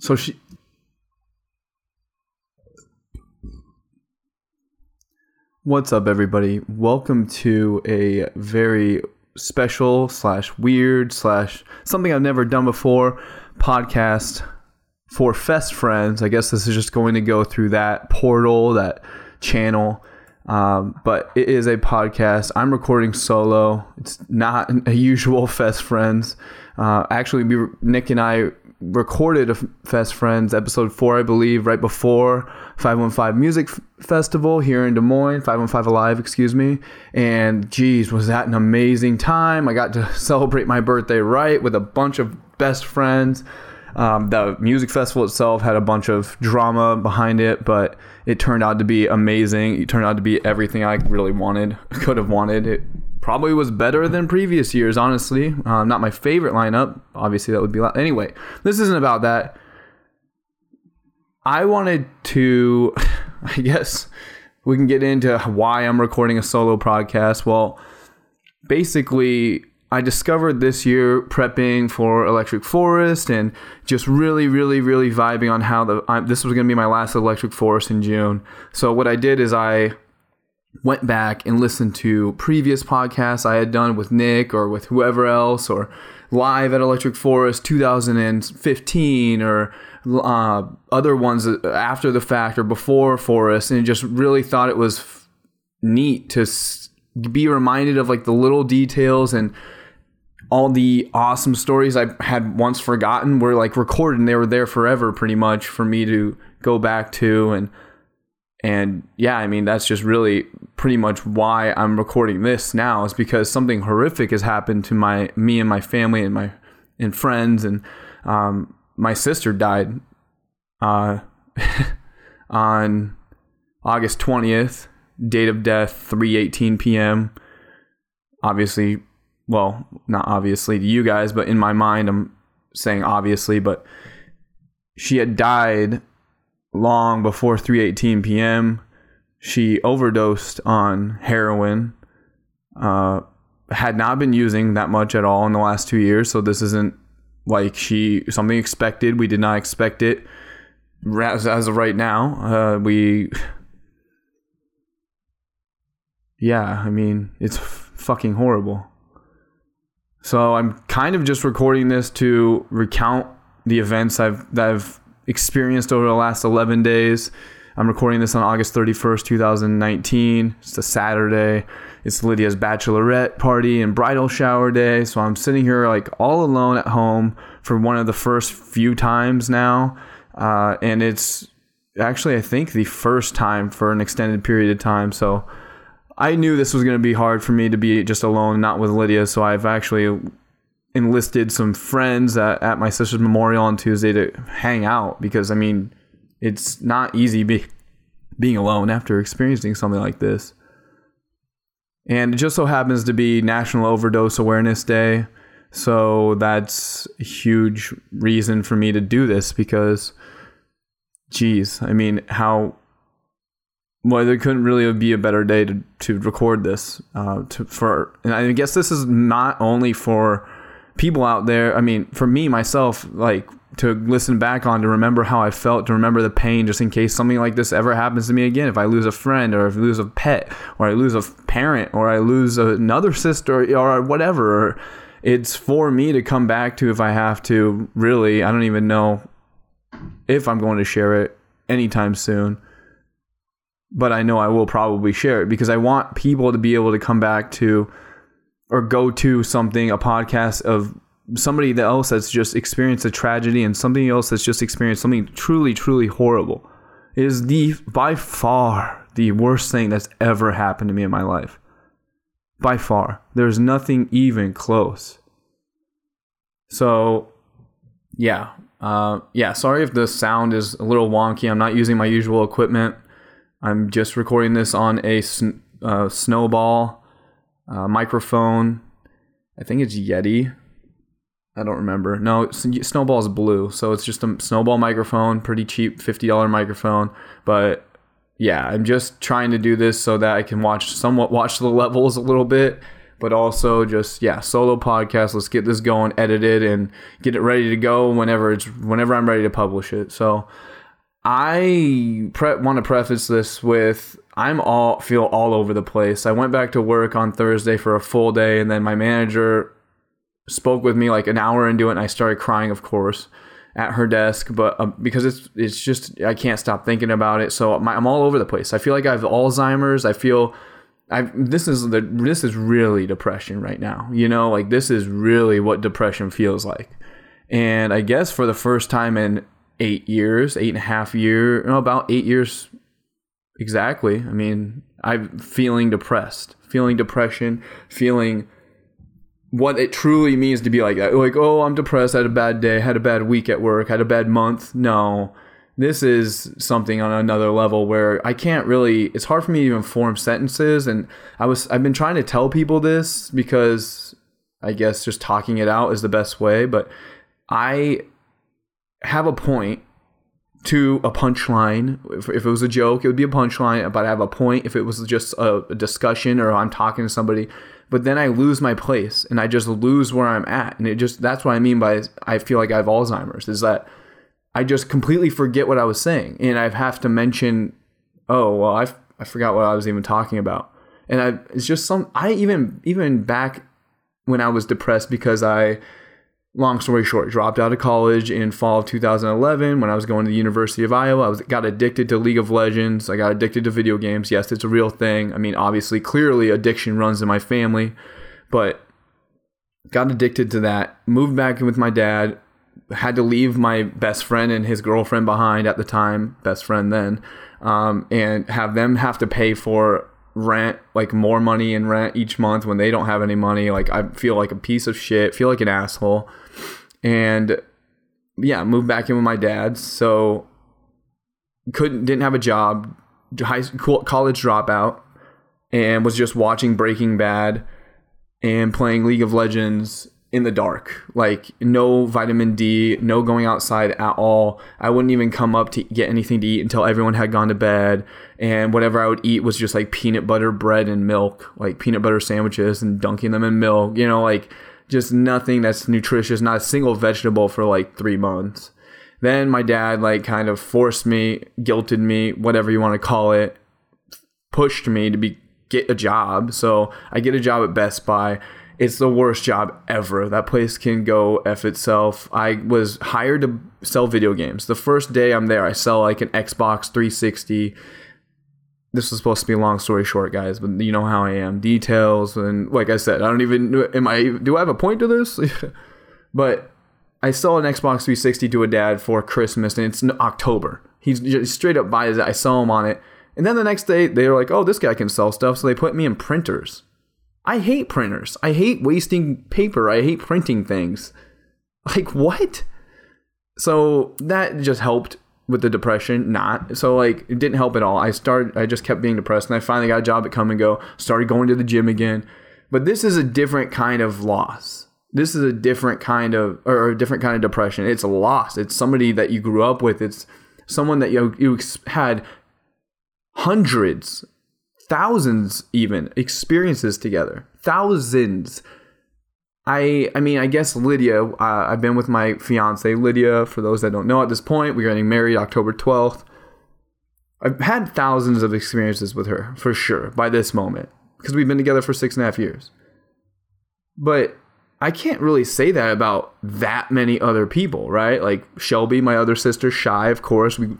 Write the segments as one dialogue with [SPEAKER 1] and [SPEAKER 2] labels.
[SPEAKER 1] So she. What's up, everybody? Welcome to a very special slash weird slash something I've never done before podcast for Fest Friends. I guess this is just going to go through that portal, that channel. Um, but it is a podcast. I'm recording solo. It's not a usual Fest Friends. Uh, actually, we, Nick and I recorded a Fest Friends episode four, I believe, right before 515 Music Festival here in Des Moines, 515 Alive, excuse me. And geez, was that an amazing time! I got to celebrate my birthday right with a bunch of best friends. Um, the music festival itself had a bunch of drama behind it, but it turned out to be amazing. It turned out to be everything I really wanted, could have wanted. It probably was better than previous years, honestly. Uh, not my favorite lineup. Obviously, that would be. Anyway, this isn't about that. I wanted to, I guess we can get into why I'm recording a solo podcast. Well, basically, I discovered this year prepping for Electric Forest and just really, really, really vibing on how the I, this was going to be my last Electric Forest in June. So what I did is I went back and listened to previous podcasts I had done with Nick or with whoever else or live at Electric Forest 2015 or uh, other ones after the fact or before Forest and just really thought it was f- neat to s- be reminded of like the little details and all the awesome stories I had once forgotten were like recorded and they were there forever pretty much for me to go back to and and yeah, I mean that's just really pretty much why I'm recording this now is because something horrific has happened to my me and my family and my and friends and um, my sister died uh, on August 20th, date of death 3:18 p.m. Obviously, well, not obviously to you guys, but in my mind I'm saying obviously, but she had died long before 3:18 p.m. She overdosed on heroin. Uh, had not been using that much at all in the last two years, so this isn't like she something expected. We did not expect it. As, as of right now, uh, we. Yeah, I mean it's f- fucking horrible. So I'm kind of just recording this to recount the events I've that I've experienced over the last 11 days. I'm recording this on August 31st, 2019. It's a Saturday. It's Lydia's bachelorette party and bridal shower day. So I'm sitting here like all alone at home for one of the first few times now. Uh, and it's actually, I think, the first time for an extended period of time. So I knew this was going to be hard for me to be just alone, not with Lydia. So I've actually enlisted some friends at, at my sister's memorial on Tuesday to hang out because I mean, it's not easy be, being alone after experiencing something like this. And it just so happens to be National Overdose Awareness Day. So that's a huge reason for me to do this because, geez, I mean, how well, there couldn't really be a better day to, to record this. Uh, to, for and I guess this is not only for people out there. I mean, for me myself, like to listen back on to remember how I felt, to remember the pain, just in case something like this ever happens to me again. If I lose a friend, or if I lose a pet, or I lose a parent, or I lose another sister, or whatever. It's for me to come back to if I have to. Really, I don't even know if I'm going to share it anytime soon but I know I will probably share it because I want people to be able to come back to or go to something, a podcast of somebody else that's just experienced a tragedy and something else that's just experienced something truly, truly horrible. Is the by far the worst thing that's ever happened to me in my life. By far. There's nothing even close. So yeah. Uh, yeah, sorry if the sound is a little wonky. I'm not using my usual equipment. I'm just recording this on a sn- uh, snowball uh, microphone. I think it's Yeti. I don't remember. No, snowball is blue, so it's just a snowball microphone, pretty cheap, fifty dollar microphone. But yeah, I'm just trying to do this so that I can watch somewhat watch the levels a little bit but also just yeah, solo podcast. Let's get this going, edited, and get it ready to go whenever it's whenever I'm ready to publish it. So I pre- want to preface this with I'm all feel all over the place. I went back to work on Thursday for a full day, and then my manager spoke with me like an hour into it, and I started crying, of course, at her desk. But uh, because it's it's just I can't stop thinking about it, so my, I'm all over the place. I feel like I have Alzheimer's. I feel I this is the this is really depression right now. You know, like this is really what depression feels like. And I guess for the first time in eight years, eight and a half year, no, about eight years exactly. I mean, I'm feeling depressed, feeling depression, feeling what it truly means to be like that. Like, oh, I'm depressed, had a bad day, had a bad week at work, had a bad month. No. This is something on another level where I can't really it's hard for me to even form sentences and I was I've been trying to tell people this because I guess just talking it out is the best way, but I have a point to a punchline. If, if, it was a joke, it would be a punchline, but I have a point if it was just a, a, discussion or I'm talking to somebody. But then I lose my place and I just lose where I'm at. And it just, that's what I mean by I feel like I have Alzheimer's is that I just completely forget what I was saying. And I have to mention, oh, well, I, I forgot what I was even talking about. And I, it's just some, I even, even back when I was depressed because I, long story short, dropped out of college in fall of 2011 when I was going to the University of Iowa. I was got addicted to League of Legends. I got addicted to video games. Yes, it's a real thing. I mean, obviously, clearly addiction runs in my family, but got addicted to that. Moved back in with my dad. Had to leave my best friend and his girlfriend behind at the time, best friend then, um, and have them have to pay for rent like more money in rent each month when they don't have any money. Like i feel like a piece of shit feel like an asshole. And yeah moved back in with my dad. So couldn't didn't have a job. High school college dropout. And was just watching breaking bad and playing league of legends in the dark. Like no vitamin D, no going outside at all. I wouldn't even come up to get anything to eat until everyone had gone to bed. And whatever I would eat was just like peanut butter bread and milk, like peanut butter sandwiches and dunking them in milk, you know, like just nothing that's nutritious, not a single vegetable for like three months. Then my dad like kind of forced me, guilted me, whatever you want to call it, pushed me to be get a job. So I get a job at Best Buy it's the worst job ever. That place can go F itself. I was hired to sell video games. The first day I'm there, I sell like an Xbox 360. This was supposed to be a long story short, guys, but you know how I am. Details and like I said, I don't even am I do I have a point to this? but I sell an Xbox 360 to a dad for Christmas and it's October. He's just straight up buys it. I sell him on it. And then the next day they're like, "Oh, this guy can sell stuff." So they put me in printers. I hate printers. I hate wasting paper. I hate printing things. Like what? So that just helped with the depression. Not so like it didn't help at all. I started. I just kept being depressed, and I finally got a job at Come and Go. Started going to the gym again. But this is a different kind of loss. This is a different kind of or a different kind of depression. It's a loss. It's somebody that you grew up with. It's someone that you you had hundreds thousands even experiences together. Thousands. I i mean i guess lydia uh, i've been with my fiance lydia for those that don't know at this point we're getting married october 12th i've had thousands of experiences with her for sure by this moment because we've been together for six and a half years. But i can't really say that about that many other people right? Like shelby my other sister shy of course we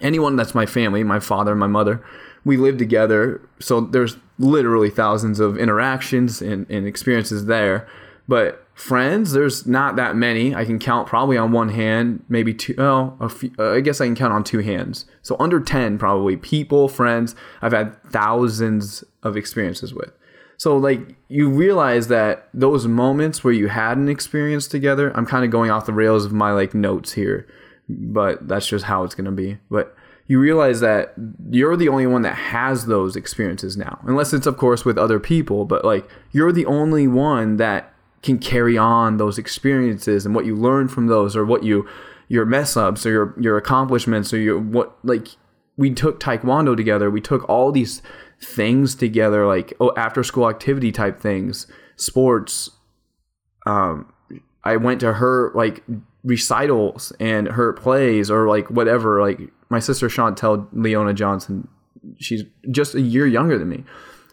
[SPEAKER 1] anyone that's my family my father my mother we live together, so there's literally thousands of interactions and, and experiences there. But friends, there's not that many. I can count probably on one hand, maybe two. Oh, few, uh, I guess I can count on two hands. So under 10, probably people, friends, I've had thousands of experiences with. So, like, you realize that those moments where you had an experience together, I'm kind of going off the rails of my like notes here, but that's just how it's going to be. But you realize that you're the only one that has those experiences now. Unless it's, of course, with other people, but like you're the only one that can carry on those experiences and what you learn from those or what you your mess ups or your your accomplishments or your what like we took taekwondo together we took all these things together, like oh, after school activity type things, sports. Um, I went to her like recitals and her plays or like whatever. Like my sister Chantel Leona Johnson, she's just a year younger than me.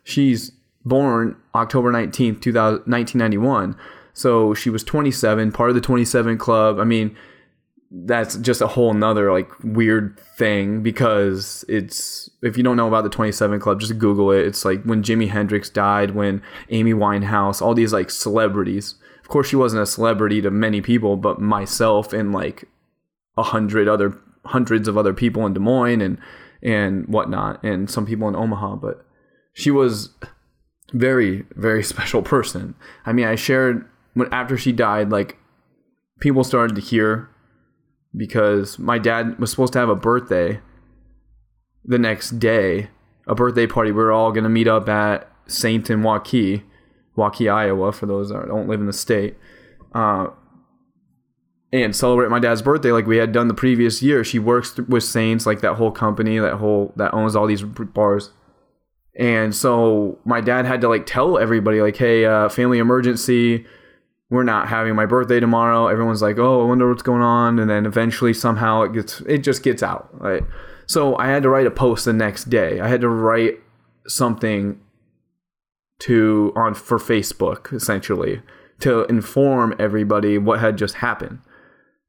[SPEAKER 1] She's born October 19th, 2000, 1991. So she was 27, part of the 27 club. I mean, that's just a whole nother like weird thing because it's if you don't know about the 27 club just google it it's like when jimi hendrix died when amy winehouse all these like celebrities of course she wasn't a celebrity to many people but myself and like a hundred other hundreds of other people in des moines and and whatnot and some people in omaha but she was very very special person i mean i shared when after she died like people started to hear because my dad was supposed to have a birthday the next day, a birthday party. We were all to meet up at Saint and Waukee, Waukee, Iowa, for those that don't live in the state, uh, and celebrate my dad's birthday like we had done the previous year. She works with Saints, like that whole company, that whole that owns all these bars. And so my dad had to like tell everybody, like, hey, uh, family emergency we're not having my birthday tomorrow. Everyone's like, oh, I wonder what's going on. And then eventually somehow it gets, it just gets out. Right. So I had to write a post the next day. I had to write something to on for Facebook essentially to inform everybody what had just happened.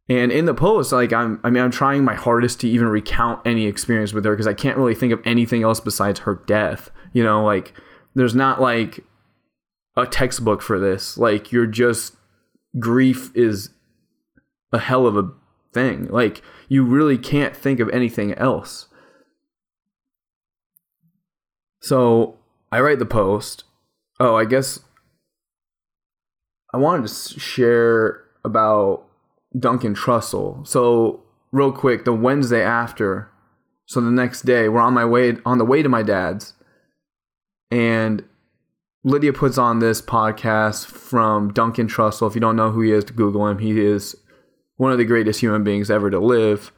[SPEAKER 1] And in the post, like I'm, I mean, I'm trying my hardest to even recount any experience with her because I can't really think of anything else besides her death. You know, like there's not like a textbook for this. Like you're just grief is a hell of a thing. Like you really can't think of anything else. So I write the post. Oh, I guess I wanted to share about Duncan Trussell. So real quick, the Wednesday after, so the next day, we're on my way on the way to my dad's, and Lydia puts on this podcast from Duncan Trussell. If you don't know who he is, Google him. He is one of the greatest human beings ever to live.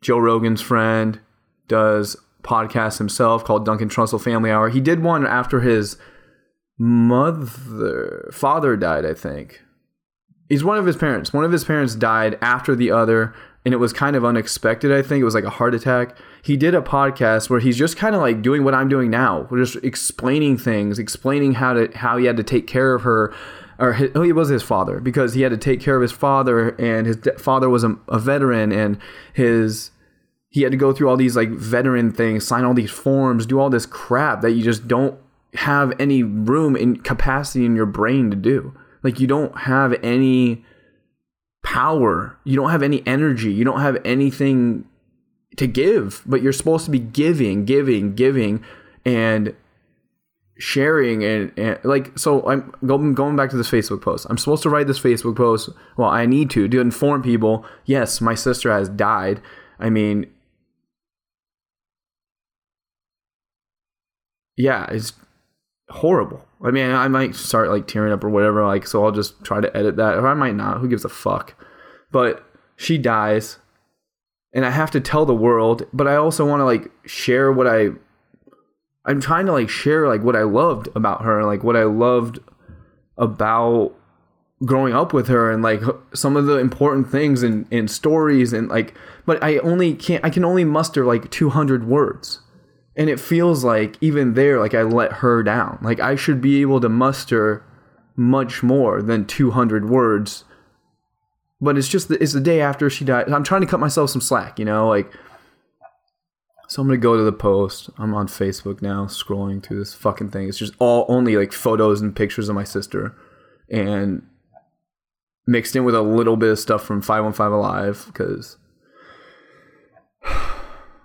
[SPEAKER 1] Joe Rogan's friend does podcast himself called Duncan Trussell Family Hour. He did one after his mother father died, I think. He's one of his parents. One of his parents died after the other and it was kind of unexpected. I think it was like a heart attack. He did a podcast where he's just kind of like doing what I'm doing now, just explaining things, explaining how to how he had to take care of her, or his, oh, he was his father because he had to take care of his father, and his de- father was a, a veteran, and his he had to go through all these like veteran things, sign all these forms, do all this crap that you just don't have any room and capacity in your brain to do. Like you don't have any power. You don't have any energy. You don't have anything to give, but you're supposed to be giving, giving, giving, and sharing and, and like so i'm going, going back to this facebook post. I'm supposed to write this facebook post. Well i need to to inform people. Yes my sister has died. I mean yeah it's horrible i mean i might start like tearing up or whatever like so i'll just try to edit that or i might not who gives a fuck but she dies and I have to tell the world, but I also want to like share what I I'm trying to like share like what I loved about her, like what I loved about growing up with her and like some of the important things and, and stories and like but I only can't I can only muster like 200 words. And it feels like even there like I let her down. Like I should be able to muster much more than 200 words but it's just the, it's the day after she died. I'm trying to cut myself some slack, you know, like. So I'm gonna go to the post. I'm on Facebook now, scrolling through this fucking thing. It's just all only like photos and pictures of my sister, and mixed in with a little bit of stuff from 515 Alive because.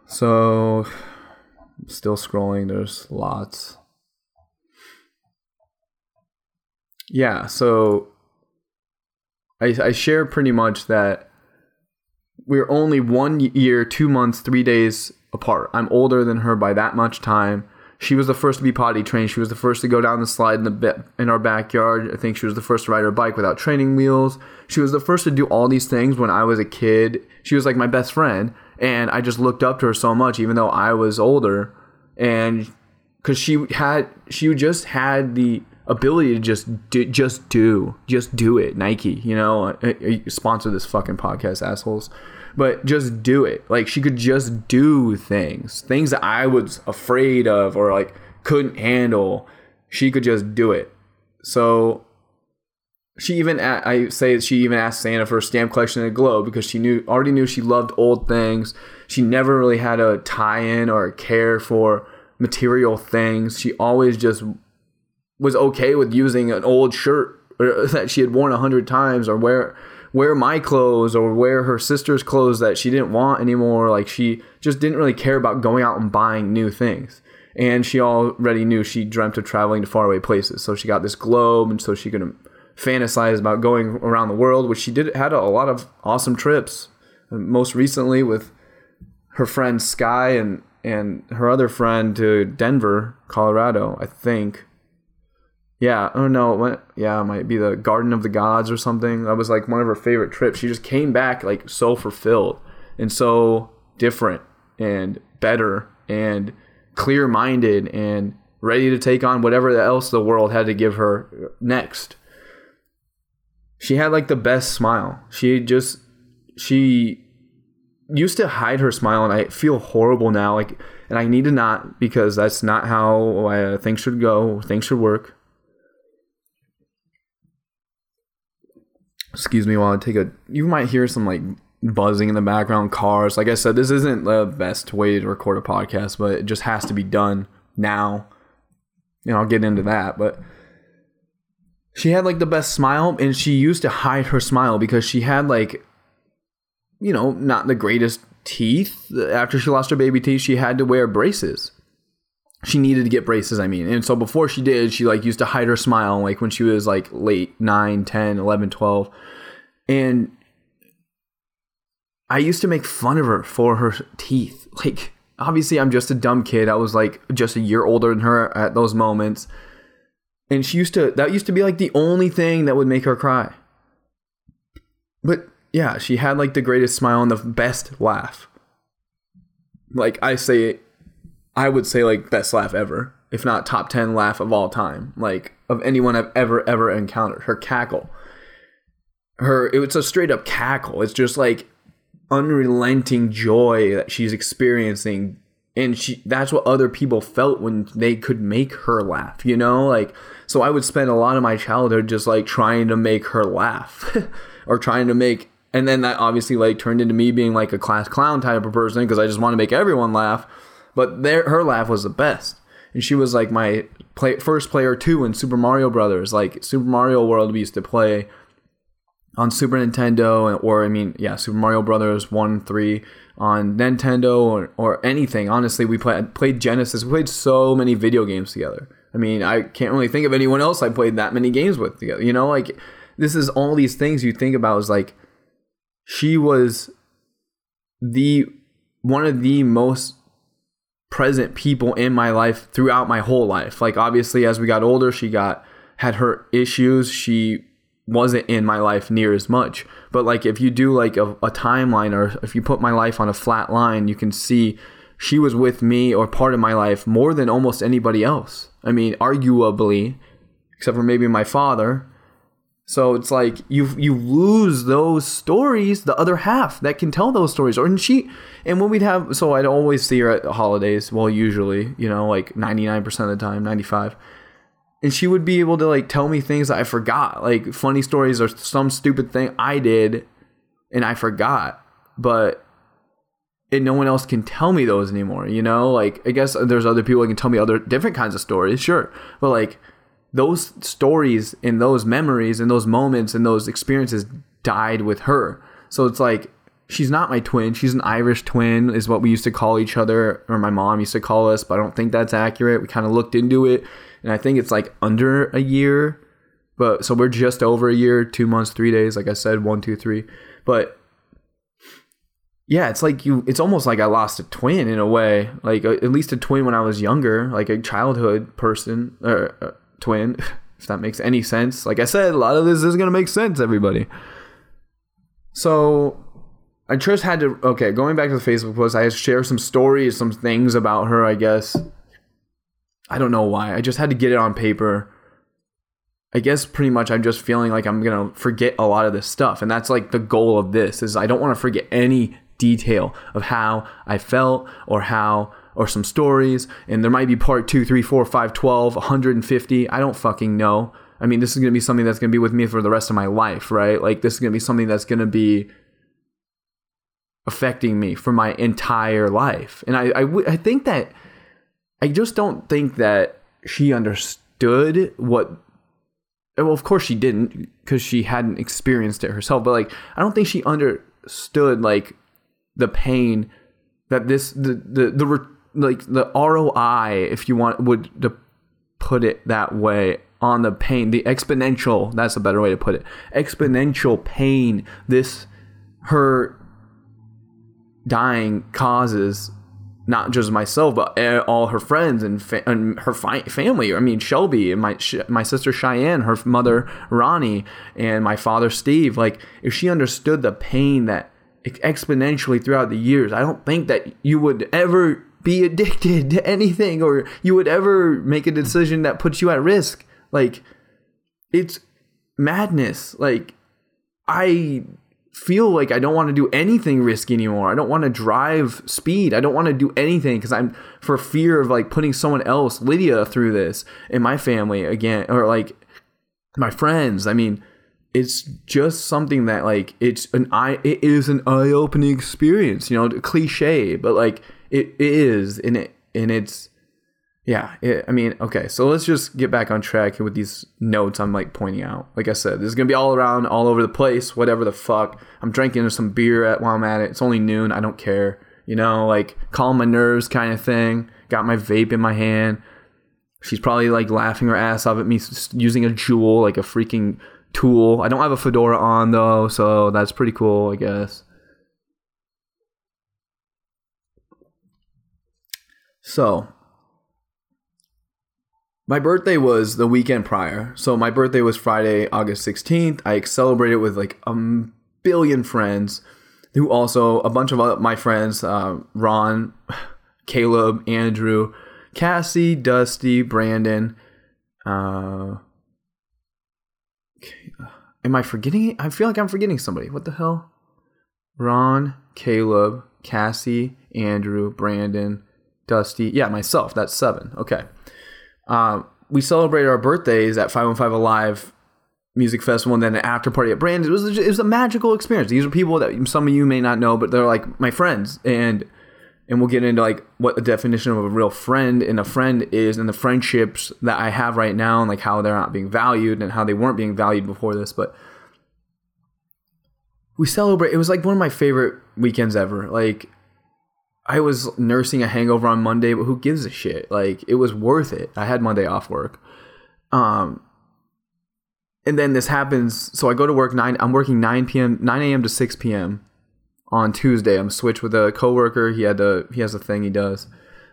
[SPEAKER 1] So, still scrolling. There's lots. Yeah, so I, I share pretty much that we're only one year, two months, three days apart. I'm older than her by that much time. She was the first to be potty trained. She was the first to go down the slide in the in our backyard. I think she was the first to ride her bike without training wheels. She was the first to do all these things when I was a kid. She was like my best friend, and I just looked up to her so much, even though I was older. And because she had she just had the ability to just do, just do just do it nike you know? Uh, uh, sponsor this fucking podcast assholes. But just do it. Like she could just do things. Things that i was afraid of or like couldn't handle. She could just do it. So she even I say she even asked Santa for a stamp collection in a globe because she knew already knew she loved old things. She never really had a tie-in or a care for material things. She always just was okay with using an old shirt uh, that she had worn a hundred times or wear wear my clothes or wear her sister's clothes that she didn't want anymore. Like she just didn't really care about going out and buying new things. And she already knew she dreamt of traveling to faraway places. So she got this globe and so she could fantasize about going around the world, which she did had a, lot of awesome trips. Most recently with her friend Sky and and her other friend to Denver, Colorado, I think. Yeah, oh no, it went, yeah, it might be the Garden of the Gods or something. That was like one of her favorite trips. She just came back like so fulfilled and so different and better and clear minded and ready to take on whatever else the world had to give her next she had like the best smile. She just she used to hide her smile, and I feel horrible now. Like, and I need to not because that's not how uh, things should go. Things should work. Excuse me while I take a. You might hear some like buzzing in the background, cars. Like I said, this isn't the best way to record a podcast, but it just has to be done now. And I'll get into that, but she had like the best smile and she used to hide her smile because she had like you know not the greatest teeth. After she lost her baby teeth she had to wear braces. She needed to get braces i mean. And so before she did she like used to hide her smile like when she was like late 9 10 11 12 and i used to make fun of her for her teeth. Like obviously i'm just a dumb kid. I was like just a year older than her at those moments and she used to that used to be like the only thing that would make her cry. But yeah she had like the greatest smile and the best laugh. Like i say i would say like best laugh ever if not top 10 laugh of all time like of anyone i've ever ever encountered. Her cackle. Her it's a straight up cackle. It's just like unrelenting joy that she's experiencing and she that's what other people felt when they could make her laugh you know? Like so i would spend a lot of my childhood just like trying to make her laugh or trying to make and then that obviously like turned into me being like a class clown type of person because i just want to make everyone laugh. But there her laugh was the best. And she was like my play, first player too in super mario brothers. Like super mario world we used to play on super nintendo or i mean yeah super mario brothers 1 3 on Nintendo or, or anything. Honestly, we play, played Genesis. We played so many video games together. I mean, I can't really think of anyone else I played that many games with together. You know, like this is all these things you think about is like she was the one of the most present people in my life throughout my whole life. Like obviously as we got older, she got had her issues. She wasn't in my life near as much. But like if you do like a, a timeline or if you put my life on a flat line, you can see she was with me or part of my life more than almost anybody else. I mean, arguably, except for maybe my father. So it's like you you lose those stories, the other half that can tell those stories. Or and she and when we'd have so I'd always see her at holidays, well usually, you know, like 99% of the time, 95 and she would be able to like tell me things that I forgot, like funny stories or some stupid thing I did and I forgot, but and no one else can tell me those anymore, you know? Like I guess there's other people that can tell me other different kinds of stories, sure. But like those stories and those memories and those moments and those experiences died with her. So it's like she's not my twin. She's an Irish twin, is what we used to call each other, or my mom used to call us, but I don't think that's accurate. We kind of looked into it and I think it's like under a year. But so we're just over a year, two months, three days. Like I said, one, two, three. But yeah, it's like you. It's almost like I lost a twin in a way. Like at least a twin when I was younger, like a childhood person or uh, twin. If that makes any sense. Like I said, a lot of this is gonna make sense, everybody. So I just had to. Okay, going back to the Facebook post, I had to share some stories, some things about her. I guess I don't know why. I just had to get it on paper. I guess pretty much I'm just feeling like I'm going to forget a lot of this stuff. And that's like the goal of this is I don't want to forget any detail of how I felt or how or some stories. And there might be part two, three, four, five, 12, 150. I don't fucking know. I mean, this is going to be something that's going to be with me for the rest of my life, right? Like, this is going to be something that's going to be affecting me for my entire life. And I, I, w- I think that, I just don't think that she understood what, well, of course she didn't because she hadn't experienced it herself, but like, I don't think she understood like the pain that this, the, the, the, like the ROI, if you want, would to put it that way, on the pain, the exponential, that's a better way to put it, exponential pain this, her dying causes not just myself, but eh, all her friends and, fa- and her fi- family. I mean, Shelby and my my sister Cheyenne, her mother Ronnie, and my father Steve. Like, if she understood the pain that exponentially throughout the years, I don't think that you would ever be addicted to anything or you would ever make a decision that puts you at risk. Like, it's madness. Like, I feel like I don't want to do anything risky anymore. I don't want to drive speed. I don't want to do anything because I'm for fear of like putting someone else, Lydia, through this in my family again, or like my friends. I mean, it's just something that like it's an eye. It is an eye-opening experience. You know, cliche, but like it is, and it and it's yeah, it, I mean, okay, so let's just get back on track with these notes I'm like pointing out. Like I said, this is gonna be all around, all over the place, whatever the fuck. I'm drinking some beer at while I'm at it. It's only noon. I don't care. You know, like calm my nerves kind of thing. Got my vape in my hand. She's probably like laughing her ass off at me using a Juul, like a freaking tool. I don't have a fedora on though, so that's pretty cool, I guess. So, my birthday was the weekend prior. So my birthday was Friday, August 16th. I celebrated with like a billion friends who also, a bunch of my friends, uh, Ron, Caleb, Andrew, Cassie, Dusty, Brandon. Uh, am I forgetting? I feel like I'm forgetting somebody. What the hell? Ron, Caleb, Cassie, Andrew, Brandon, Dusty. Yeah, myself. That's seven. Okay. Um, we celebrated our birthdays at 515 Alive Music Festival and then an after party at Brand's. It was, it was a magical experience. These are people that some of you may not know, but they're like my friends. And and we'll get into like what the definition of a real friend and a friend is and the friendships that I have right now and like how they're not being valued and how they weren't being valued before this. But we celebrate. It was like one of my favorite weekends ever. Like I was nursing a hangover on Monday, but who gives a shit? Like it was worth it. I had Monday off work. Um and then this happens so I go to work 9 I'm working 9 p.m. 9 a.m. to 6 p.m. on Tuesday. I'm switched with a coworker. He had a he has a thing he does,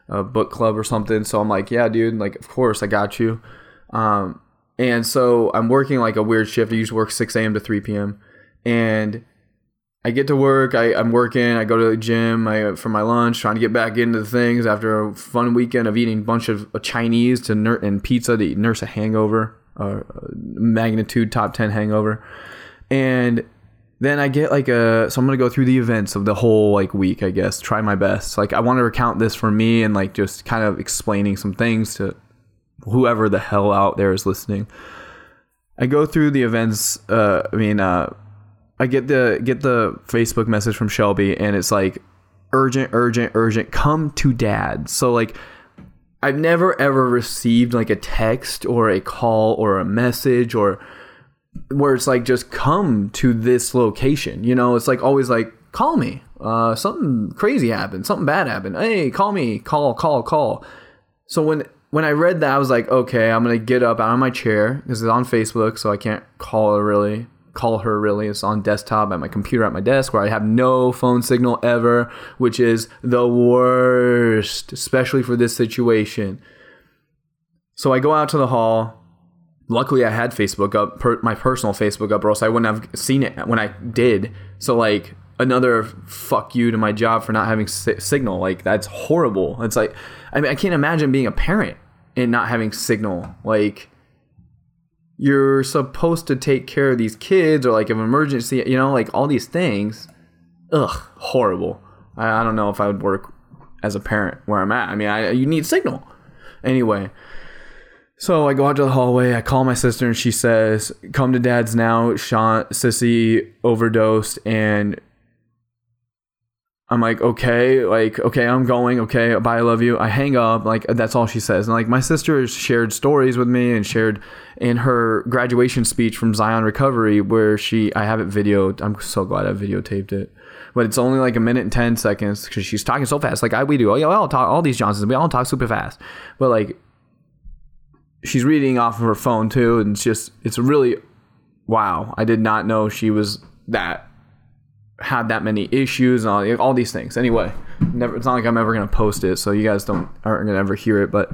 [SPEAKER 1] a book club or something. So I'm like, "Yeah, dude, like of course I got you." Um and so I'm working like a weird shift. I usually work 6 a.m. to 3 p.m. And I get to work. I, I'm working. I go to the gym I, for my lunch, trying to get back into things after a fun weekend of eating a bunch of Chinese to ner- and pizza to nurse a hangover, or magnitude top ten hangover, and then I get like a. So I'm gonna go through the events of the whole like week. I guess try my best. Like I want to recount this for me and like just kind of explaining some things to whoever the hell out there is listening. I go through the events. Uh, I mean. Uh, I get the get the Facebook message from Shelby and it's like urgent, urgent, urgent, come to dad. So like I've never ever received like a text or a call or a message or where it's like just come to this location. You know, it's like always like call me. Uh, something crazy happened. Something bad happened. Hey, call me. Call, call, call. So when when I read that, I was like, okay, I'm gonna get up out of my chair because it's on Facebook, so I can't call her really call her really is on desktop at my computer at my desk where I have no phone signal ever, which is the worst, especially for this situation. So I go out to the hall. Luckily, I had Facebook up, per, my personal Facebook up, or else I wouldn't have seen it when I did. So, like, another fuck you to my job for not having si- signal. Like, that's horrible. It's like, I mean, I can't imagine being a parent and not having signal. Like you're supposed to take care of these kids or like an emergency, you know, like all these things. Ugh, horrible. I, I don't know if I would work as a parent where I'm at. I mean, I you need signal. Anyway, so I go out to the hallway. I call my sister, and she says, "Come to dad's now." Sean, Sissy overdosed, and I'm like, okay, like, okay, I'm going. Okay, bye, I love you. I hang up. Like, that's all she says. And like, my sister shared stories with me and shared in her graduation speech from Zion Recovery, where she, I have it videoed. I'm so glad I videotaped it. But it's only like a minute and 10 seconds because she's talking so fast. Like, I, we do. Oh, yeah, we all talk, all these Johnsons, we all talk super fast. But like, she's reading off of her phone too. And it's just, it's really, wow. I did not know she was that had that many issues and all, all these things. Anyway, never. It's not like I'm ever gonna post it, so you guys don't aren't gonna ever hear it. But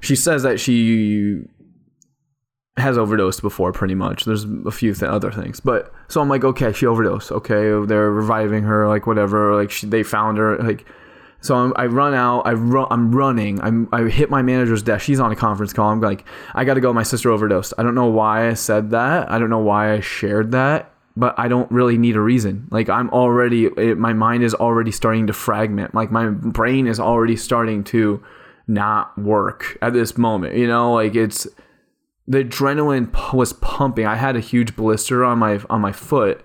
[SPEAKER 1] she says that she has overdosed before, pretty much. There's a few th- other things, but so I'm like, okay, she overdosed. Okay, they're reviving her, like whatever. Like she, they found her, like. So I'm, i run out. I run, I'm running. I'm, I hit my manager's desk. She's on a conference call. I'm like, I got to go. My sister overdosed. I don't know why I said that. I don't know why I shared that but I don't really need a reason. Like I'm already, it, my mind is already starting to fragment. Like my brain is already starting to not work at this moment. You know, like it's the adrenaline was pumping. I had a huge blister on my on my foot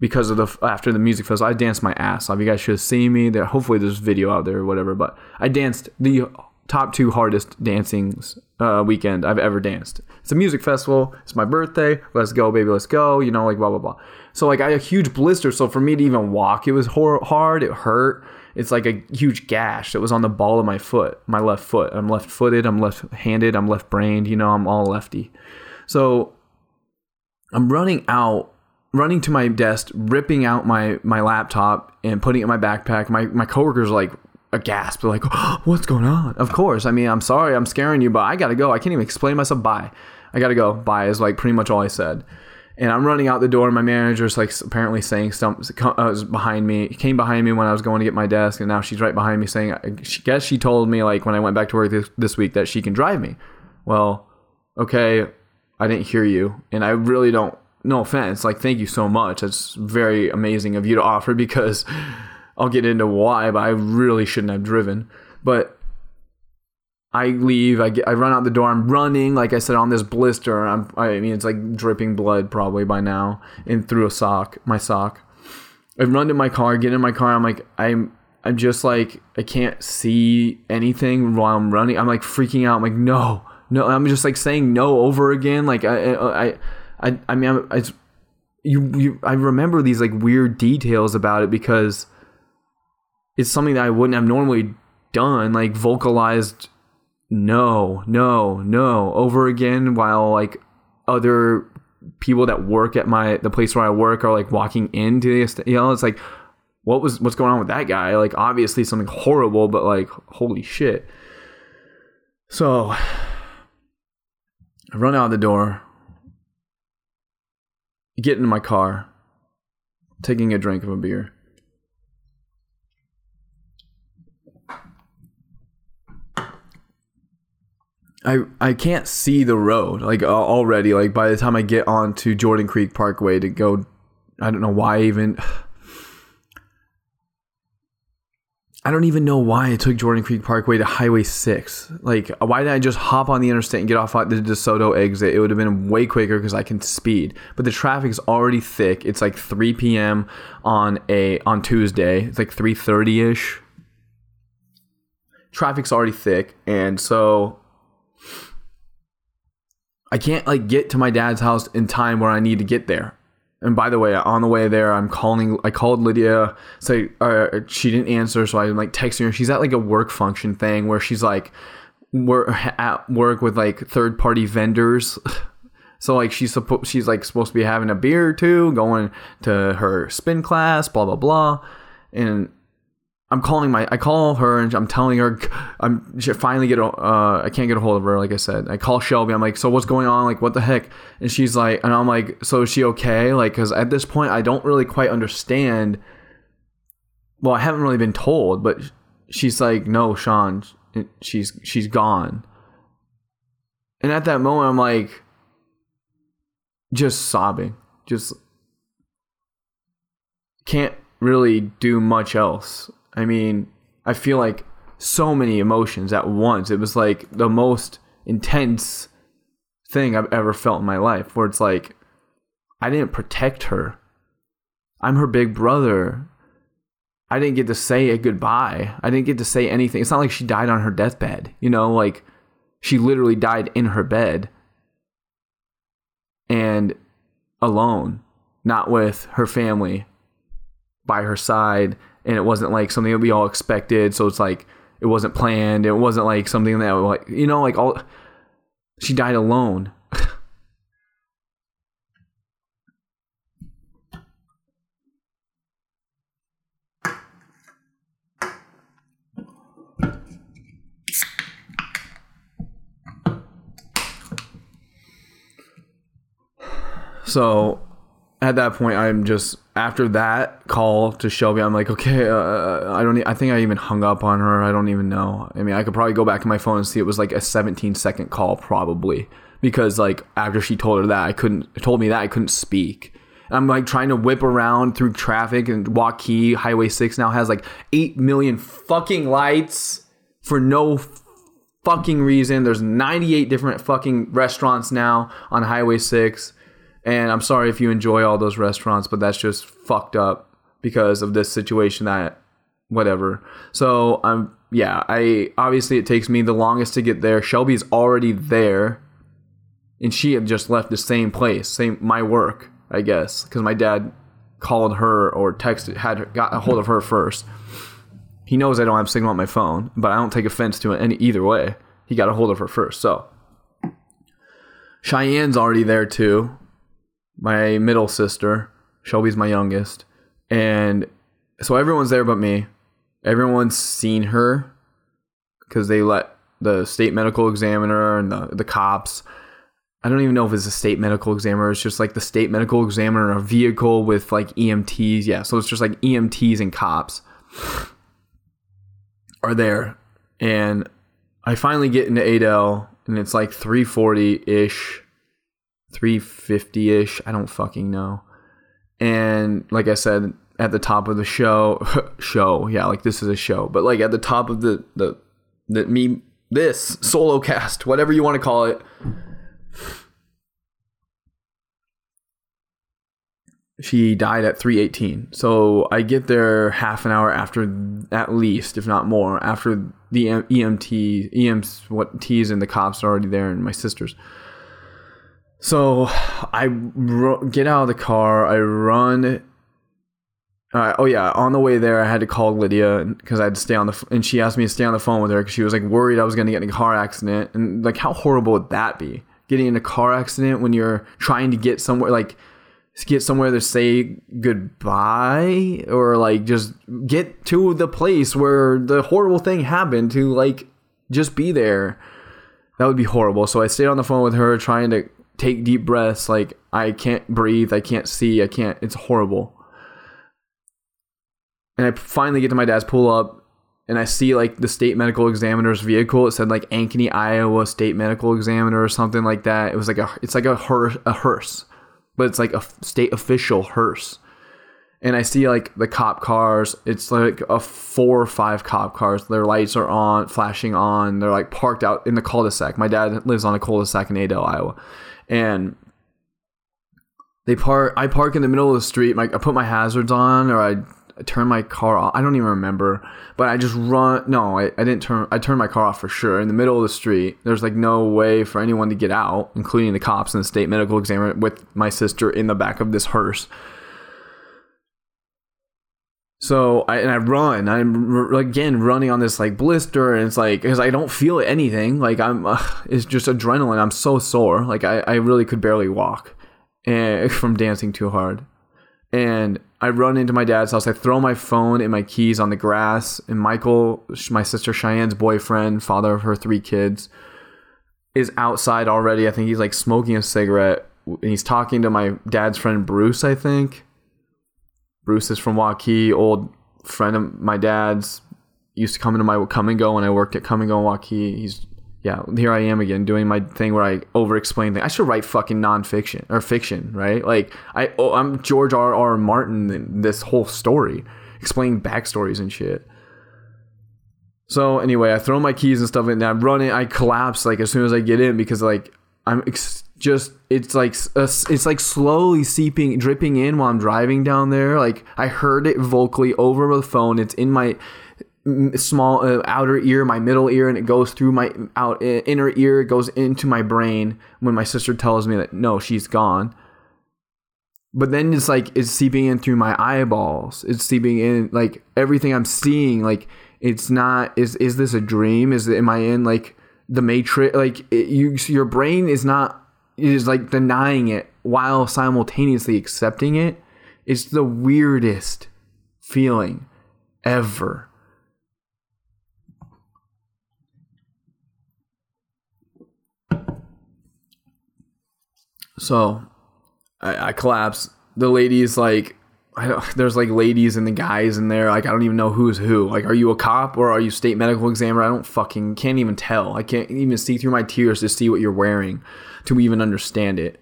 [SPEAKER 1] because of the after the music festival. I danced my ass off. You guys should have seen me. There, hopefully, there's video out there or whatever. But I danced the top two hardest dancings uh, weekend I've ever danced. It's a music festival. It's my birthday. Let's go, baby. Let's go. You know, like blah blah blah. So like I had a huge blister. So for me to even walk, it was hor- hard. It hurt. It's like a huge gash that was on the ball of my foot, my left foot. I'm left footed. I'm left handed. I'm left brained. You know, I'm all lefty. So I'm running out running to my desk, ripping out my my laptop and putting it in my backpack. My my coworkers like a gasp. Like, "What's going on?" Of course. I mean, I'm sorry, I'm scaring you, but I gotta go. I can't even explain myself. Bye. I gotta go. Bye is like pretty much all I said. And I'm running out the door. And my manager's like apparently saying something uh, behind me. Came behind me when I was going to get my desk, and now she's right behind me saying, "I guess she told me like when I went back to work this, this week that she can drive me." Well, okay, I didn't hear you, and I really don't. No offense, like thank you so much. That's very amazing of you to offer because I'll get into why, but I really shouldn't have driven. But I leave. I get. I run out the door. I'm running, like I said, on this blister. I'm. I mean, it's like dripping blood probably by now, and through a sock, my sock. I run to my car. Get in my car. I'm like, I'm. I'm just like, I can't see anything while I'm running. I'm like freaking out. I'm like, no, no. I'm just like saying no over again. Like I, I, I, I mean, I, you, you. I remember these like weird details about it because it's something that I wouldn't have normally done, like vocalized no, no, no over again while like other people that work at my the place where I work are like walking into the you know, it's like what was what's going on with that guy? Like obviously something horrible, but like holy shit. So I run out the door, get into my car, taking a drink of a beer. I I can't see the road like already. Like by the time I get on to Jordan Creek Parkway to go, I don't know why even. I don't even know why I took Jordan Creek Parkway to Highway 6. Like, uh, why didn't I just hop on the interstate and get off at the DeSoto exit? It would have been way quicker because I can speed. But the traffic's already thick. It's like 3 p.m. on a on Tuesday. It's like 3:30 ish. Traffic's already thick, and so I can't like get to my dad's house in time where I need to get there. And by the way, on the way there, I'm calling. I called Lydia. Say uh, she didn't answer, so I'm like texting her. She's at like a work function thing where she's like, we're at work with like third party vendors. So like she's supposed she's like supposed to be having a beer or two, going to her spin class, blah blah blah, and I'm calling my I call her and I'm telling her I'm she finally get uh I can't get a hold of her like I said. I call Shelby. I'm like so what's going on? Like what the heck? And she's like and I'm like so is she okay? Like because at this point I don't really quite understand. Well I haven't really been told but she's like no Sean she's she's gone. And at that moment, I'm like, just sobbing. Just can't really do much else. I mean, I feel like so many emotions at once. It was like the most intense thing I've ever felt in my life where it's like I didn't protect her. I'm her big brother. I didn't get to say a goodbye. I didn't get to say anything. It's not like she died on her deathbed, you know, like she literally died in her bed and alone, not with her family by her side. And it wasn't like something that we all expected. So it's like it wasn't planned. It wasn't like something that like you know, like all she died alone. So at that point, I'm just after that call to Shelby. I'm like, okay, uh, I don't. I think I even hung up on her. I don't even know. I mean, I could probably go back to my phone and see it was like a 17 second call, probably because like after she told her that, I couldn't told me that I couldn't speak. I'm like trying to whip around through traffic and Waukee Highway Six now has like eight million fucking lights for no fucking reason. There's 98 different fucking restaurants now on Highway Six and I'm sorry if you enjoy all those restaurants, but that's just fucked up because of this situation that whatever. So I'm yeah, I obviously it takes me the longest to get there. Shelby's already there. And she had just left the same place, same my work, I guess, because my dad called her or texted had got a hold of her first. He knows I don't have signal on my phone, but I don't take offense to it any either way. He got a hold of her first. So Cheyenne's already there too my middle sister. Shelby's my youngest. And so everyone's there but me. Everyone's seen her because they let the state medical examiner and the, the cops. I don't even know if it's a state medical examiner. It's just like the state medical examiner in a vehicle with like EMTs. Yeah, so it's just like EMTs and cops are there. And I finally get into Adel and it's like 340 ish 350 ish. I don't fucking know. And like I said, at the top of the show, show, yeah, like this is a show, but like at the top of the the the me this solo cast, whatever you want to call it. She died at 318. So I get there half an hour after, at least, if not more, after the EMT, EMs, what T's and the cops are already there, and my sisters. So I get out of the car. I run. Uh, oh yeah, on the way there, I had to call Lydia because I had to stay on the. F- and she asked me to stay on the phone with her because she was like worried I was going to get in a car accident. And like, how horrible would that be? Getting in a car accident when you're trying to get somewhere, like get somewhere to say goodbye or like just get to the place where the horrible thing happened to like just be there. That would be horrible. So I stayed on the phone with her trying to take deep breaths. Like I can't breathe, I can't see, I can't. It's horrible. And I finally get to my dad's pull up, and I see like the state medical examiner's vehicle. It said like Ankeny, Iowa State Medical Examiner or something like that. It was like a, it's like a hearse, a hearse, but it's like a state official hearse. And I see like the cop cars. It's like a four or five cop cars. Their lights are on, flashing on. They're like parked out in the cul-de-sac. My dad lives on a cul-de-sac in Adel, Iowa and they park. I park in the middle of the street. Like I put my hazards on, or I, I turn my car off. I don't even remember, but I just run. No, I, I didn't turn. I turned my car off for sure in the middle of the street. There's like no way for anyone to get out, including the cops and the state medical examiner, with my sister in the back of this hearse. So I and I run. I'm again running on this like blister, and it's like because I don't feel anything. Like I'm, uh, it's just adrenaline. I'm so sore. Like I, I really could barely walk, and from dancing too hard. And I run into my dad's house. I throw my phone and my keys on the grass. And Michael, my sister Cheyenne's boyfriend, father of her three kids, is outside already. I think he's like smoking a cigarette. And he's talking to my dad's friend Bruce. I think Bruce is from Waukee, old friend of my dad's. Used to come into my Kum & Go when I worked at Kum & Go in Waukee. He's yeah, here I am again doing my thing where I over explain things. I should write fucking nonfiction or fiction, right? Like I, oh, I'm George R. R. Martin in this whole story, explaining backstories and shit. So anyway, I throw my keys and stuff in, and I run it. I collapse like as soon as I get in because like I'm ex- just it's like uh, it's like slowly seeping, dripping in while I'm driving down there. Like I heard it vocally over the phone. It's in my small uh, outer ear, my middle ear, and it goes through my out inner ear. It goes into my brain when my sister tells me that no, she's gone. But then it's like it's seeping in through my eyeballs. It's seeping in like everything I'm seeing. Like it's not. Is is this a dream? Is am I in like the matrix? Like it, you, your brain is not. Is like denying it while simultaneously accepting it. It's the weirdest feeling ever So I, I collapse. The ladies like there's like ladies and the guys in there. Like I don't even know who's who. Like, are you a cop or are you state medical examiner? I don't fucking can't even tell. I can't even see through my tears to see what you're wearing to even understand it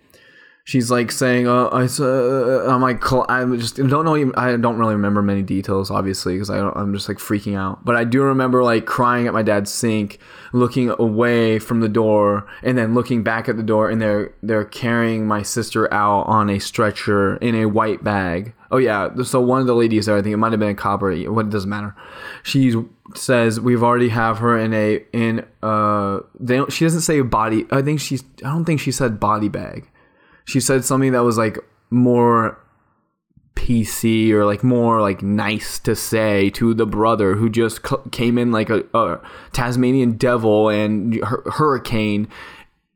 [SPEAKER 1] she's like saying, "Uh, I, uh, I'm like, I just don't know. I don't really remember many details, obviously, because I'm just like freaking out. But I do remember like crying at my dad's sink, looking away from the door, and then looking back at the door, and they're they're carrying my sister out on a stretcher in a white bag. Oh yeah, so one of the ladies there, I think it might have been a cop or what. It doesn't matter. She says we've already have her in a in uh. They don't, she doesn't say body. I think she's. I don't think she said body bag she said something that was like more PC or like more like nice to say to the brother who just came in like a, a Tasmanian devil and hurricane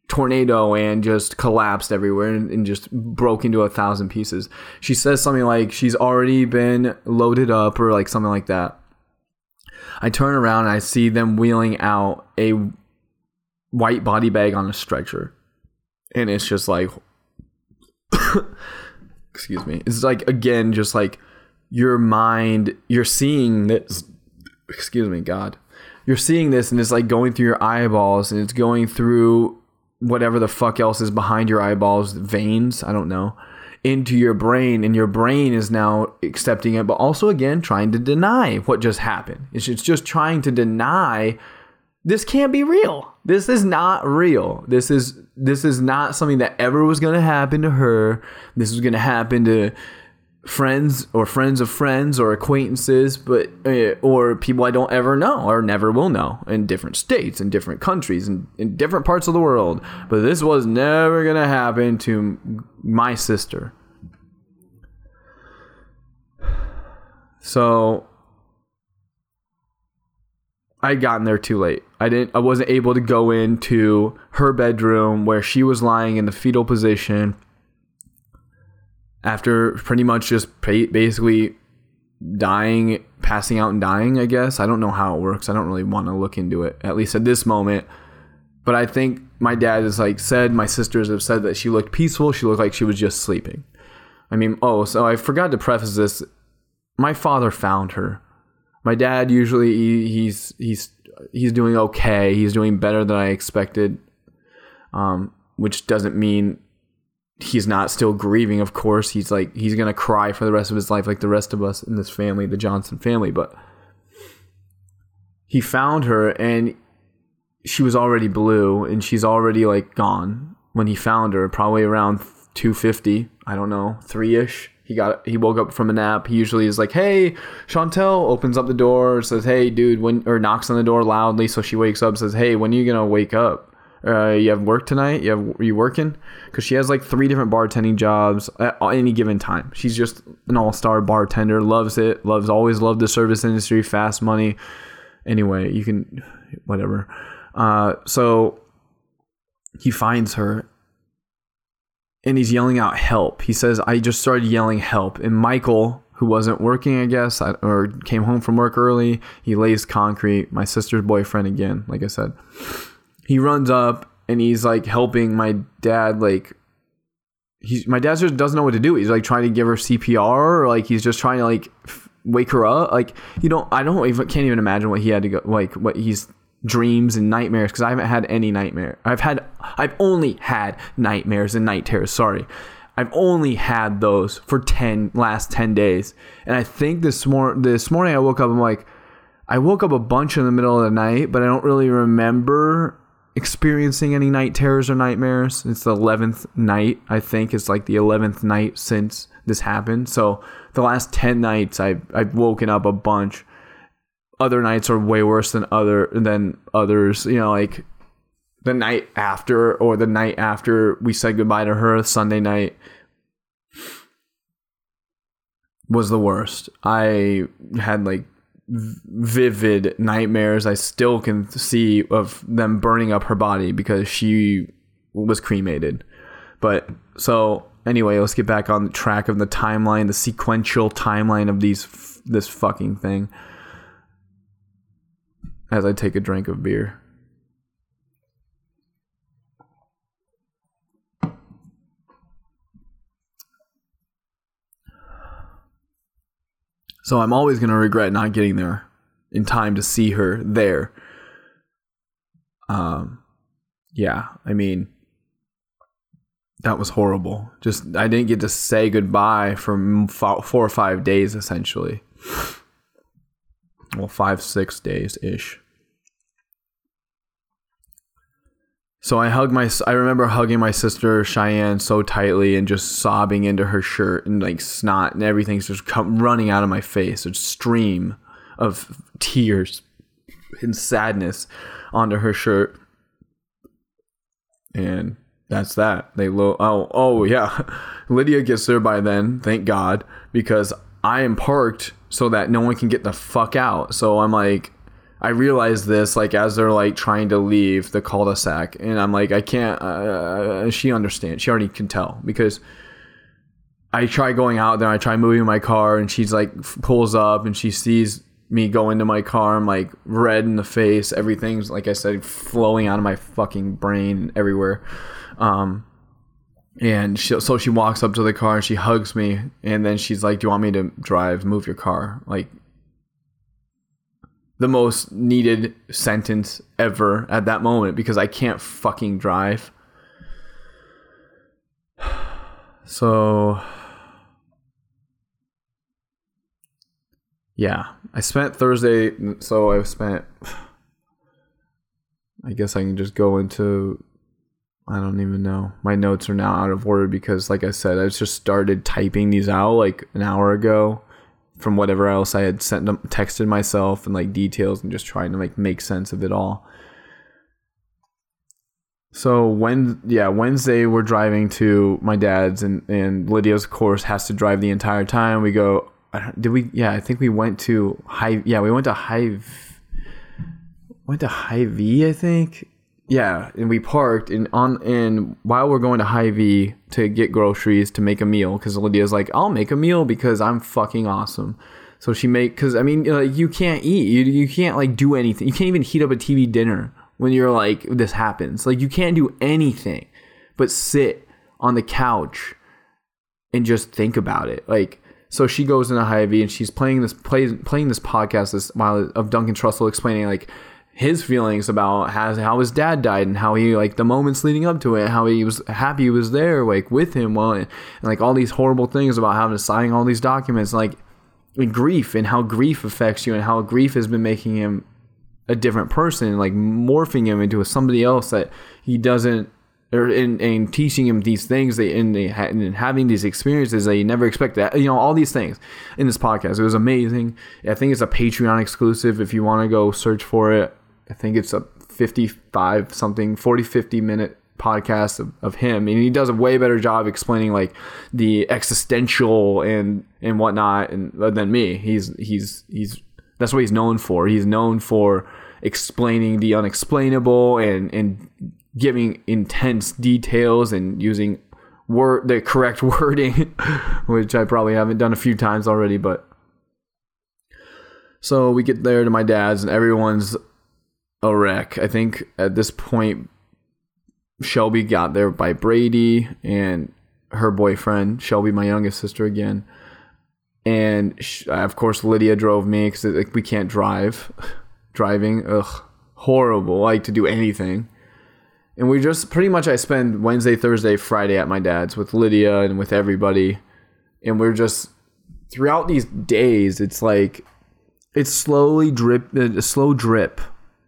[SPEAKER 1] tornado and just collapsed everywhere and, and, just broke into a thousand pieces. She says something like she's already been loaded up or like something like that. I turn around and I see them wheeling out a white body bag on a stretcher. And it's just like excuse me. It's like again just like your mind you're seeing this excuse me god. You're seeing this and it's like going through your eyeballs and it's going through whatever the fuck else is behind your eyeballs veins i don't know into your brain. And your brain is now accepting it but also again trying to deny what just happened. It's just trying to deny this can't be real. This is not real. This is this is not something that ever was going to happen to her. This was going to happen to friends or friends of friends or acquaintances, but uh, or people I don't ever know or never will know in different states in different countries and in different parts of the world. But this was never going to happen to my sister. So I'd gotten there too late. I didn't I wasn't able to go into her bedroom where she was lying in the fetal position after pretty much just basically dying, passing out and dying, I guess. I don't know how it works. I don't really want to look into it at least at this moment. But I think my dad has like said my sisters have said that she looked peaceful, she looked like she was just sleeping. I mean, oh, so I forgot to preface this. My father found her my dad usually he, he's he's he's doing okay. He's doing better than I expected. Um, which doesn't mean he's not still grieving. Of course, he's like he's gonna cry for the rest of his life, like the rest of us in this family, the Johnson family. But he found her, and she was already blue, and she's already like gone when he found her. Probably around two fifty. I don't know, three ish he got he woke up from a nap. He usually is like, "Hey, Chantel," opens up the door, says, "Hey, dude," when or knocks on the door loudly, so she wakes up, says, "Hey, when are you gonna wake up? Uh, you have work tonight? You have are you working?" Because she has like three different bartending jobs at any given time. She's just an all star bartender, loves it, loves always loved the service industry, fast money. Anyway, you can whatever. Uh, so he finds her and he's yelling out help. He says, I just started yelling help. And Michael, who wasn't working, I guess, or came home from work early, he lays concrete, my sister's boyfriend again, like I said. He runs up and he's like helping my dad, like, he's my dad just doesn't know what to do. He's like trying to give her CPR, or like he's just trying to like wake her up. Like, you know, I don't even can't even imagine what he had to go, like, what he's dreams and nightmares because I haven't had any nightmare. I've had I've only had nightmares and night terrors. Sorry. I've only had those for 10 last 10 days. And I think this mor- this morning I woke up I'm like I woke up a bunch in the middle of the night, but I don't really remember experiencing any night terrors or nightmares. It's the 11th night, I think. It's like the 11th night since this happened. So the last 10 nights I've, I've woken up a bunch. Other nights are way worse than other than others. You know, like the night after or the night after we said goodbye to her, Sunday night was the worst. I had like vivid nightmares I still can see of them burning up her body because she was cremated. But so anyway, let's get back on the track of the timeline, the sequential timeline of these this fucking thing. As I take a drink of beer. So I'm always going to regret not getting there in time to see her there. Um yeah, I mean that was horrible. Just I didn't get to say goodbye for four or five days essentially. Well, 5 6 days ish. So I hugged my I remember hugging my sister Cheyenne so tightly and just sobbing into her shirt and like snot and everything's just come running out of my face. A stream of tears and sadness onto her shirt. And that's that. They lo oh oh yeah. Lydia gets there by then, thank God, because I am parked so that no one can get the fuck out. So I'm like I realized this like as they're like trying to leave the cul-de-sac, and I'm like, I can't. Uh, uh she understands. She already can tell because I try going out there. I try moving my car, and she's like pulls up, and she sees me go into my car. I'm like red in the face. Everything's like I said, flowing out of my fucking brain everywhere. Um, and she, so she walks up to the car and she hugs me, and then she's like, "Do you want me to drive? Move your car?" Like the most needed sentence ever at that moment because I can't fucking drive. So yeah, I spent Thursday so I spent I guess I can just go into I don't even know. My notes are now out of order because like I said, I just started typing these out like an hour ago from whatever else I had sent um, texted myself and like details and just trying to like make sense of it all. So when yeah Wednesday we're driving to my dad's and and Lydia's course has to drive the entire time. We go did we yeah I think we went to high yeah we went to high went to Hy-Vee I think yeah, and we parked and on and while we're going to Hy-Vee to get groceries to make a meal because Lydia's like, I'll make a meal because I'm fucking awesome. So she make because I mean you, know, you can't eat. You you can't like do anything. You can't even heat up a TV dinner when you're like this happens. Like you can't do anything but sit on the couch and just think about it. Like so she goes into Hy-Vee and she's playing this play, playing this podcast this while of Duncan Trussell explaining like his feelings about how, how his dad died and how he like the moments leading up to it how he was happy he was there like with him while and, like all these horrible things about having to sign all these documents like and grief and how grief affects you and how grief has been making him a different person like morphing him into somebody else that he doesn't or in, in teaching him these things they in, in having these experiences that you never expected you know all these things in this podcast. It was amazing. I think it's a patreon exclusive if you want to go search for it I think it's a 55 something 40 50 minute podcast of, of him. And he does a way better job explaining like the existential and and whatnot and uh, than me. He's he's he's that's what he's known for. He's known for explaining the unexplainable and and giving intense details and using word the correct wording which I probably haven't done a few times already but. So we get there to my dad's and everyone's a wreck. I think at this point, Shelby got there by Brady and her boyfriend, Shelby, my youngest sister again. And she, of course, Lydia drove me because like, we can't drive. Driving, ugh, horrible, I like to do anything. And we just pretty much I spend Wednesday, Thursday, Friday at my dad's with Lydia and with everybody. And we're just throughout these days, it's like it's slowly drip, a slow drip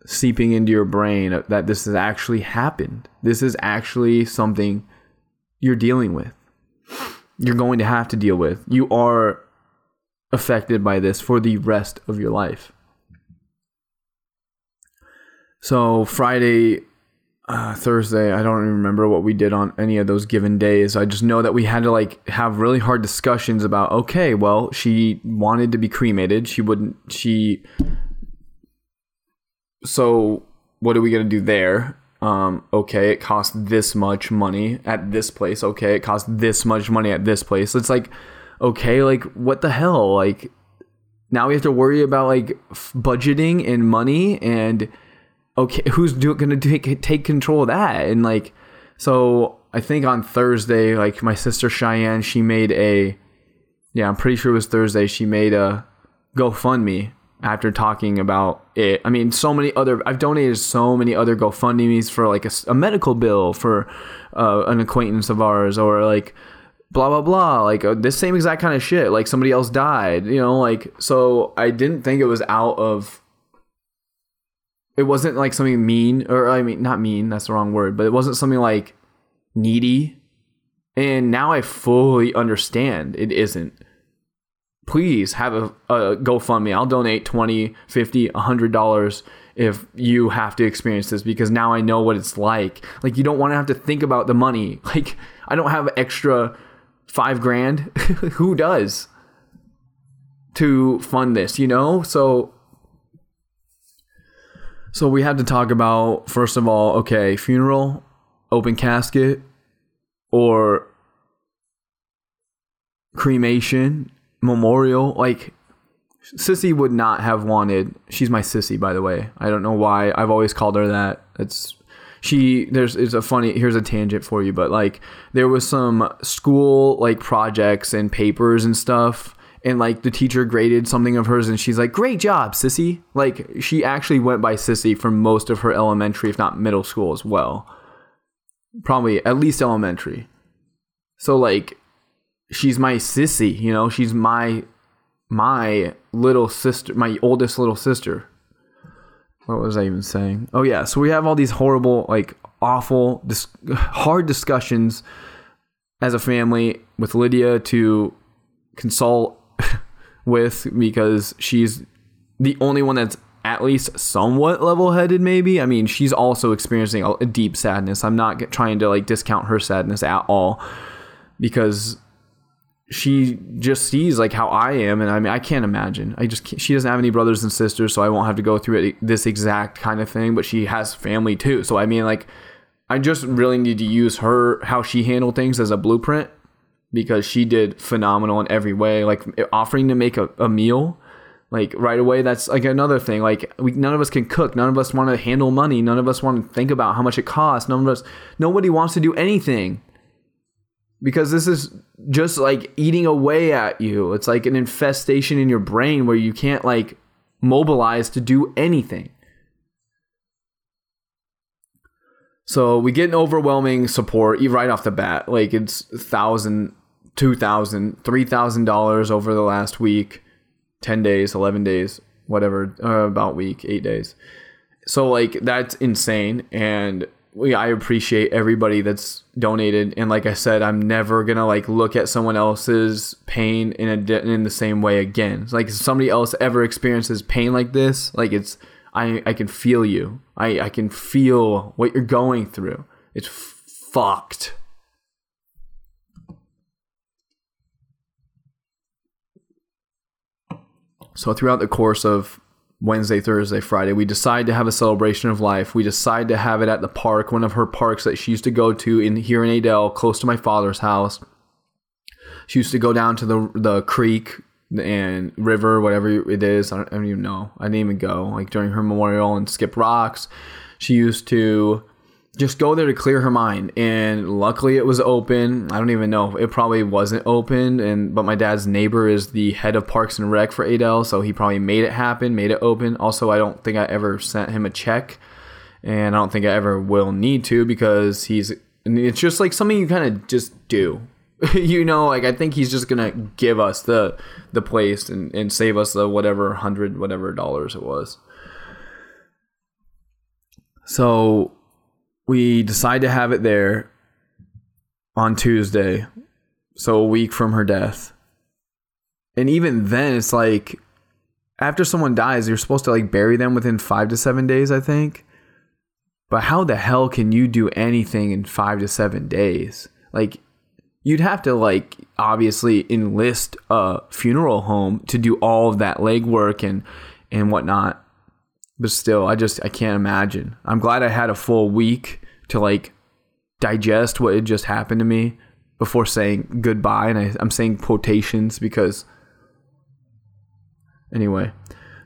[SPEAKER 1] seeping into your brain that this has actually happened. This is actually something you're dealing with. You're going to have to deal with. You are affected by this for the rest of your life. So Friday, uh, Thursday, I don't even remember what we did on any of those given days. I just know that we had to like have really hard discussions about. Okay, well, she wanted to be cremated. She wouldn't. She. So what are we gonna do there? Um, okay, it costs this much money at this place. Okay, it costs this much money at this place. It's like, okay, like what the hell? Like now we have to worry about like f- budgeting and money and okay, who's do, gonna take take control of that? And like, so I think on Thursday, like my sister Cheyenne, she made a, yeah, I'm pretty sure it was Thursday. She made a GoFundMe after talking about it. I mean, so many other, I've donated so many other GoFundMe's for like a, a medical bill for uh, an acquaintance of ours or like blah, blah, blah. Like uh, this same exact kind of shit. Like somebody else died, you know, like, so I didn't think it was out of, it wasn't like something mean or I mean, not mean, that's the wrong word, but it wasn't something like needy. And now I fully understand it isn't please have a, a GoFundMe. I'll donate 20, 50, 100 dollars if you have to experience this because now I know what it's like. Like you don't want to have to think about the money. Like I don't have extra 5 grand. Who does? To fund this, you know? So so we had to talk about first of all, okay, funeral, open casket or cremation memorial like sissy would not have wanted she's my sissy by the way. I don't know why. I've always called her that. It's she there's it's a funny here's a tangent for you but like there was some school like projects and papers and stuff and like the teacher graded something of hers and she's like great job sissy. Like she actually went by sissy for most of her elementary if not middle school as well. Probably at least elementary. So like she's my sissy, you know, she's my my little sister, my oldest little sister. What was I even saying? Oh yeah, so we have all these horrible, like awful, dis- hard discussions as a family with Lydia to consult with because she's the only one that's at least somewhat level-headed maybe i mean she's also experiencing a, deep sadness i'm not trying to like discount her sadness at all because she just sees like how I am, and I mean I can't imagine. I just she doesn't have any brothers and sisters, so I won't have to go through it, this exact kind of thing. But she has family too, so I mean like I just really need to use her how she handled things as a blueprint because she did phenomenal in every way. Like offering to make a, a meal, like right away. That's like another thing. Like we none of us can cook. None of us want to handle money. None of us want to think about how much it costs. None of us. Nobody wants to do anything because this is just like eating away at you. It's like an infestation in your brain where you can't like mobilize to do anything. So we get an overwhelming support right off the bat. Like it's thousand, two thousand, three thousand dollars over the last week, ten days, eleven days, whatever, uh, about week, eight days. So like that's insane, and we I appreciate everybody that's donated and like I said I'm never to like look at someone else's pain in a in the same way again. Like if somebody else ever experiences pain like this, like it's I I can feel you. I I can feel what you're going through. It's fucked. So throughout the course of Wednesday, Thursday, Friday. We decide to have a celebration of life. We decide to have it at the park, one of her parks that she used to go to in here in Adel, close to my father's house. She used to go down to the the creek and river, whatever it is. I don't, I don't even know. I didn't even go. Like during her memorial and skip rocks. She used to just go there to clear her mind. And luckily, it was open. I don't even know. It probably wasn't open. And but my dad's neighbor is the head of Parks and Rec for Adel, so he probably made it happen, made it open. Also, I don't think I ever sent him a check, and I don't think I ever will need to because he's. It's just like something you kind of just do. you know, like I think he's just gonna give us the the place and, and save us the whatever hundred whatever dollars it was. So we decide to have it there on Tuesday, so a week from her death. And even then, it's like after someone dies, you're supposed to like bury them within five to seven days, I think. But how the hell can you do anything in five to seven days? Like, you'd have to like obviously enlist a funeral home to do all of that legwork and and whatnot but still i just i can't imagine. I'm glad i had a full week to like digest what had just happened to me before saying goodbye and I, i'm saying quotations because anyway.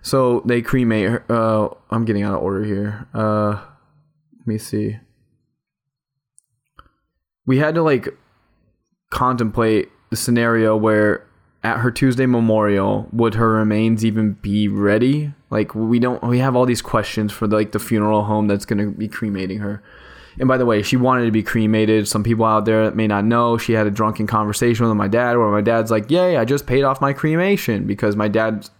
[SPEAKER 1] So they cremate her uh i'm getting out of order here. Uh let me see. We had to like contemplate the scenario where at her Tuesday memorial would her remains even be ready? Like we don't we have all these questions for the, like the funeral home that's going to be cremating her. And by the way, she wanted to be cremated. Some people out there may not know she had a drunken conversation with my dad where my dad's like, "Yay, I just paid off my cremation" because my dad's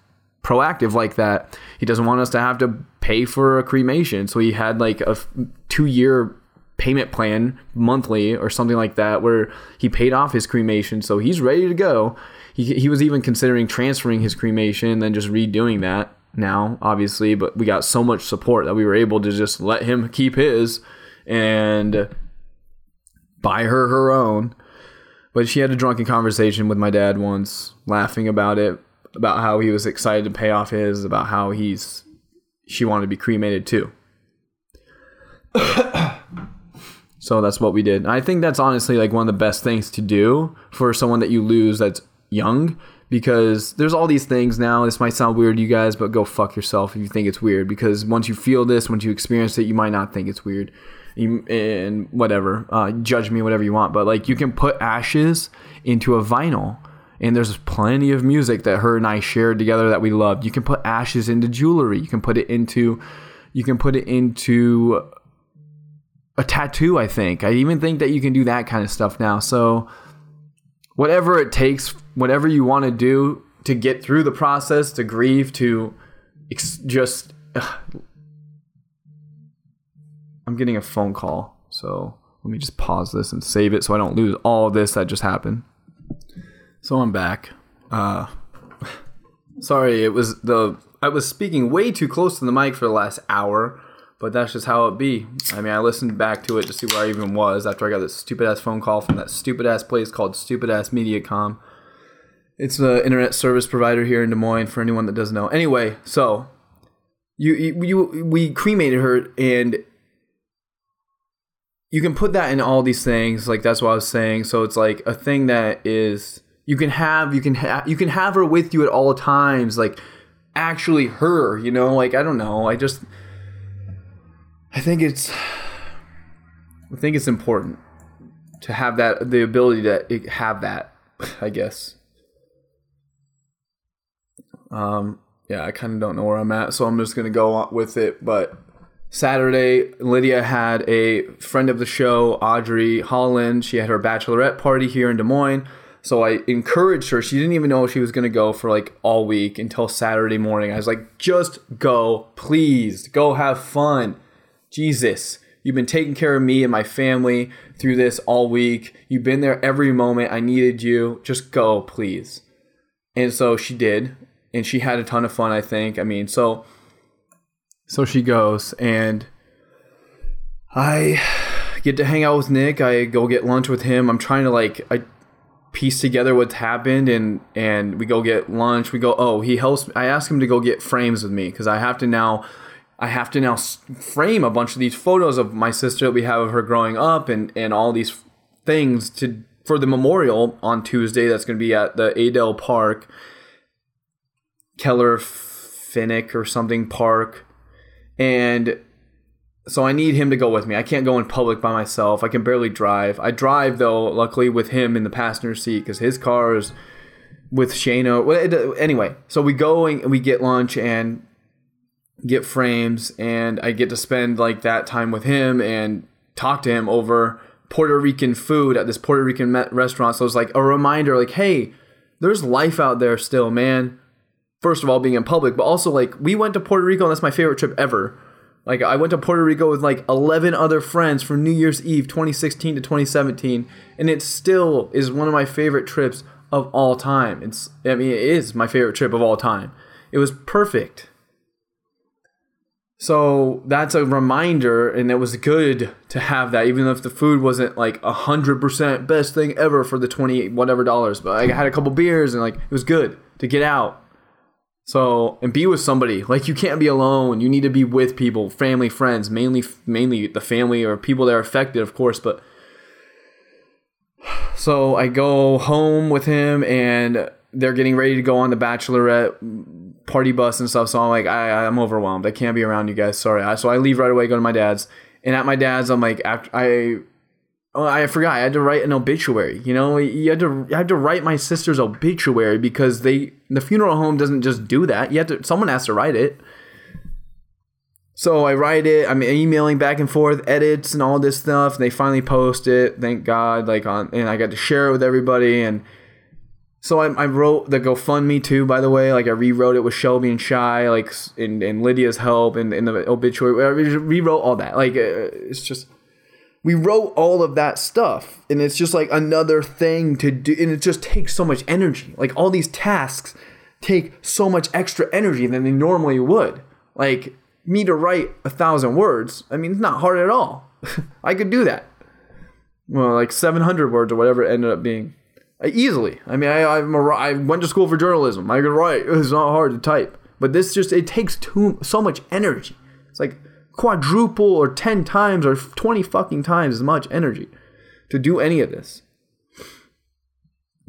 [SPEAKER 1] proactive like that. He doesn't want us to have to pay for a cremation. So he had like a 2-year payment plan monthly or something like that where he paid off his cremation so he's ready to go he, he was even considering transferring his cremation and then just redoing that now obviously but we got so much support that we were able to just let him keep his and buy her her own but she had a drunken conversation with my dad once laughing about it about how he was excited to pay off his about how he's she wanted to be cremated too So that's what we did. I think that's honestly like one of the best things to do for someone that you lose that's young because there's all these things now. This might sound weird to you guys, but go fuck yourself if you think it's weird because once you feel this, once you experience it, you might not think it's weird. You, and whatever, uh, judge me whatever you want, but like you can put ashes into a vinyl and there's plenty of music that her and I shared together that we loved. You can put ashes into jewelry. You can put it into you can put it into a tattoo, I think. I even think that you can do that kind of stuff now. So, whatever it takes, whatever you want to do to get through the process, to grieve, to ex- just. Uh, I'm getting a phone call. So, let me just pause this and save it so I don't lose all this that just happened. So, I'm back. Uh, sorry, it was the. I was speaking way too close to the mic for the last hour but that's just how it be. I mean, I listened back to it to see where I even was after I got this stupid ass phone call from that stupid ass place called Stupid Ass Mediacom. It's an internet service provider here in Des Moines for anyone that doesn't know. Anyway, so you, you, you we cremated her and you can put that in all these things like that's what I was saying. So it's like a thing that is you can have you can have you can have her with you at all times like actually her, you know? Like I don't know. I just I think it's I think it's important to have that the ability to have that, I guess. Um yeah, I kind of don't know where I'm at, so I'm just going to go with it, but Saturday, Lydia had a friend of the show, Audrey Holland. She had her bachelorette party here in Des Moines. So I encouraged her. She didn't even know she was going to go for like all week until Saturday morning. I was like, just go, please. Go have fun. Jesus, you've been taking care of me and my family through this all week. You've been there every moment. I needed you. Just go, please. And so she did. And she had a ton of fun, I think. I mean, so so she goes and I get to hang out with Nick. I go get lunch with him. I'm trying to like I piece together what's happened and and we go get lunch. We go, "Oh, he helps I ask him to go get frames with me cuz I have to now I have to now frame a bunch of these photos of my sister that we have of her growing up and, and all these things to for the memorial on Tuesday that's going to be at the Adel Park, Keller Finnick or something park. And so I need him to go with me. I can't go in public by myself. I can barely drive. I drive though, luckily with him in the passenger seat because his car is with Shayna. Well, anyway, so we go and we get lunch and get frames, and I get to spend like that time with him and talk to him over Puerto Rican food at this Puerto Rican restaurant. So it's like a reminder, like, hey, there's life out there still, man. First of all, being in public, but also like we went to Puerto Rico, and that's my favorite trip ever like I went to Puerto Rico with like 11 other friends for New Year's Eve 2016 to 2017 and it still is one of my favorite trips of all time. It's I mean it is my favorite trip of all time. It was perfect. So that's a reminder and it was good to have that even if the food wasn't like a 100% best thing ever for the 20 whatever dollars, but I had a couple beers and like it was good to get out so and be with somebody. Like you can't be alone. You need to be with people, family, friends, mainly mainly the family or people that are affected, of course. But so I go home with him, and they're getting ready to go on the bachelorette party bus and stuff. So I'm like, I I'm overwhelmed. I can't be around you guys. Sorry. So I leave right away, go to my dad's, and at my dad's, I'm like, after I Oh, I forgot. I had to write an obituary. You know, you had to I had to write my sister's obituary because they the funeral home doesn't just do that. You have to someone has to write it. So I write it. I'm emailing back and forth, edits and all this stuff. And they finally post it. Thank God. Like on, and I got to share it with everybody. And so I, I wrote the GoFundMe too. By the way, like I rewrote it with Shelby and Shy, like in, in Lydia's help, and in the obituary. I rewrote all that. Like uh, it's just we wrote all of that stuff and it's just like another thing to do and it just takes so much energy like all these tasks take so much extra energy than they normally would like me to write a thousand words i mean it's not hard at all i could do that well like 700 words or whatever it ended up being easily i mean I, I'm a, I went to school for journalism i can write it's not hard to type but this just it takes too so much energy it's like quadruple or 10 times or 20 fucking times as much energy to do any of this.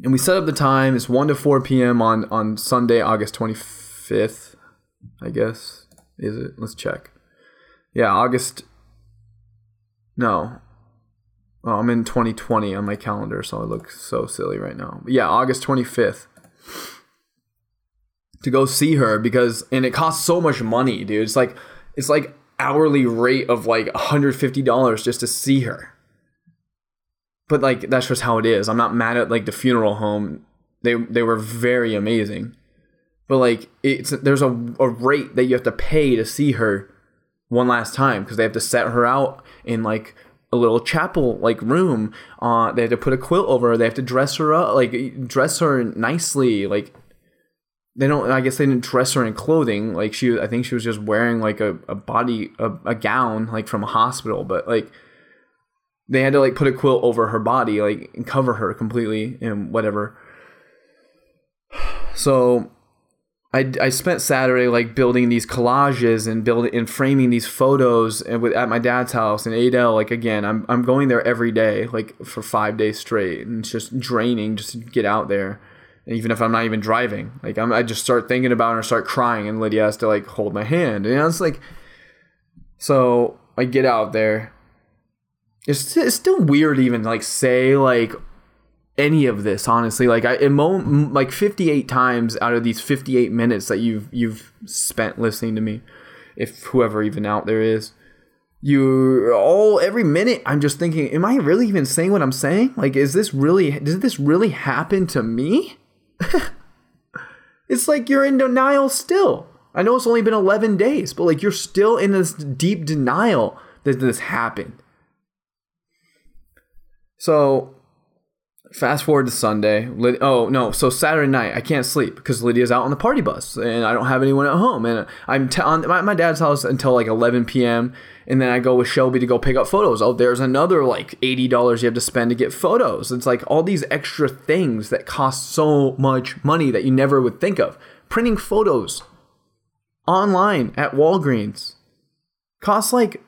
[SPEAKER 1] And we set up the time. It's 1 to 4 p.m. on, on Sunday, August 25th, I guess. Is it? Let's check. Yeah, August. No. Oh, I'm in 2020 on my calendar, so I look so silly right now. But yeah, August 25th. To go see her because, and it costs so much money, dude. It's like, it's like hourly rate of like $150 just to see her. But like that's just how it is. I'm not mad at like the funeral home. They they were very amazing. But like it's there's a, a rate that you have to pay to see her one last time because they have to set her out in like a little chapel like room. Uh, they have to put a quilt over her. They have to dress her up, like dress her nicely. Like they don't i guess they didn't dress her in clothing like she i think she was just wearing like a, a body a, a gown like from a hospital but like they had to like put a quilt over her body like and cover her completely and whatever so I, I spent Saturday like building these collages and building and framing these photos and with, at my dad's house in Adel. Like again, I'm I'm going there every day, like for five days straight, and it's just draining just to get out there even if I'm not even driving. Like I'm, I just start thinking about it or start crying, and Lydia has to like hold my hand. And it's like, so I get out there. It's, it's still weird even like say like any of this honestly like i mo- like 58 times out of these 58 minutes that you've you've spent listening to me if whoever even out there is you all every minute i'm just thinking am i really even saying what i'm saying like is this really does this really happen to me it's like you're in denial still. I know it's only been 11 days, but like you're still in this deep denial that this happened. So fast forward to Sunday. Oh no! So Saturday night, I can't sleep because Lydia's out on the party bus, and I don't have anyone at home. And I'm t- on my, my dad's house until like 11 p.m. And then I go with Shelby to go pick up photos. Oh, there's another like eighty dollars you have to spend to get photos. It's like all these extra things that cost so much money that you never would think of. Printing photos online at Walgreens costs like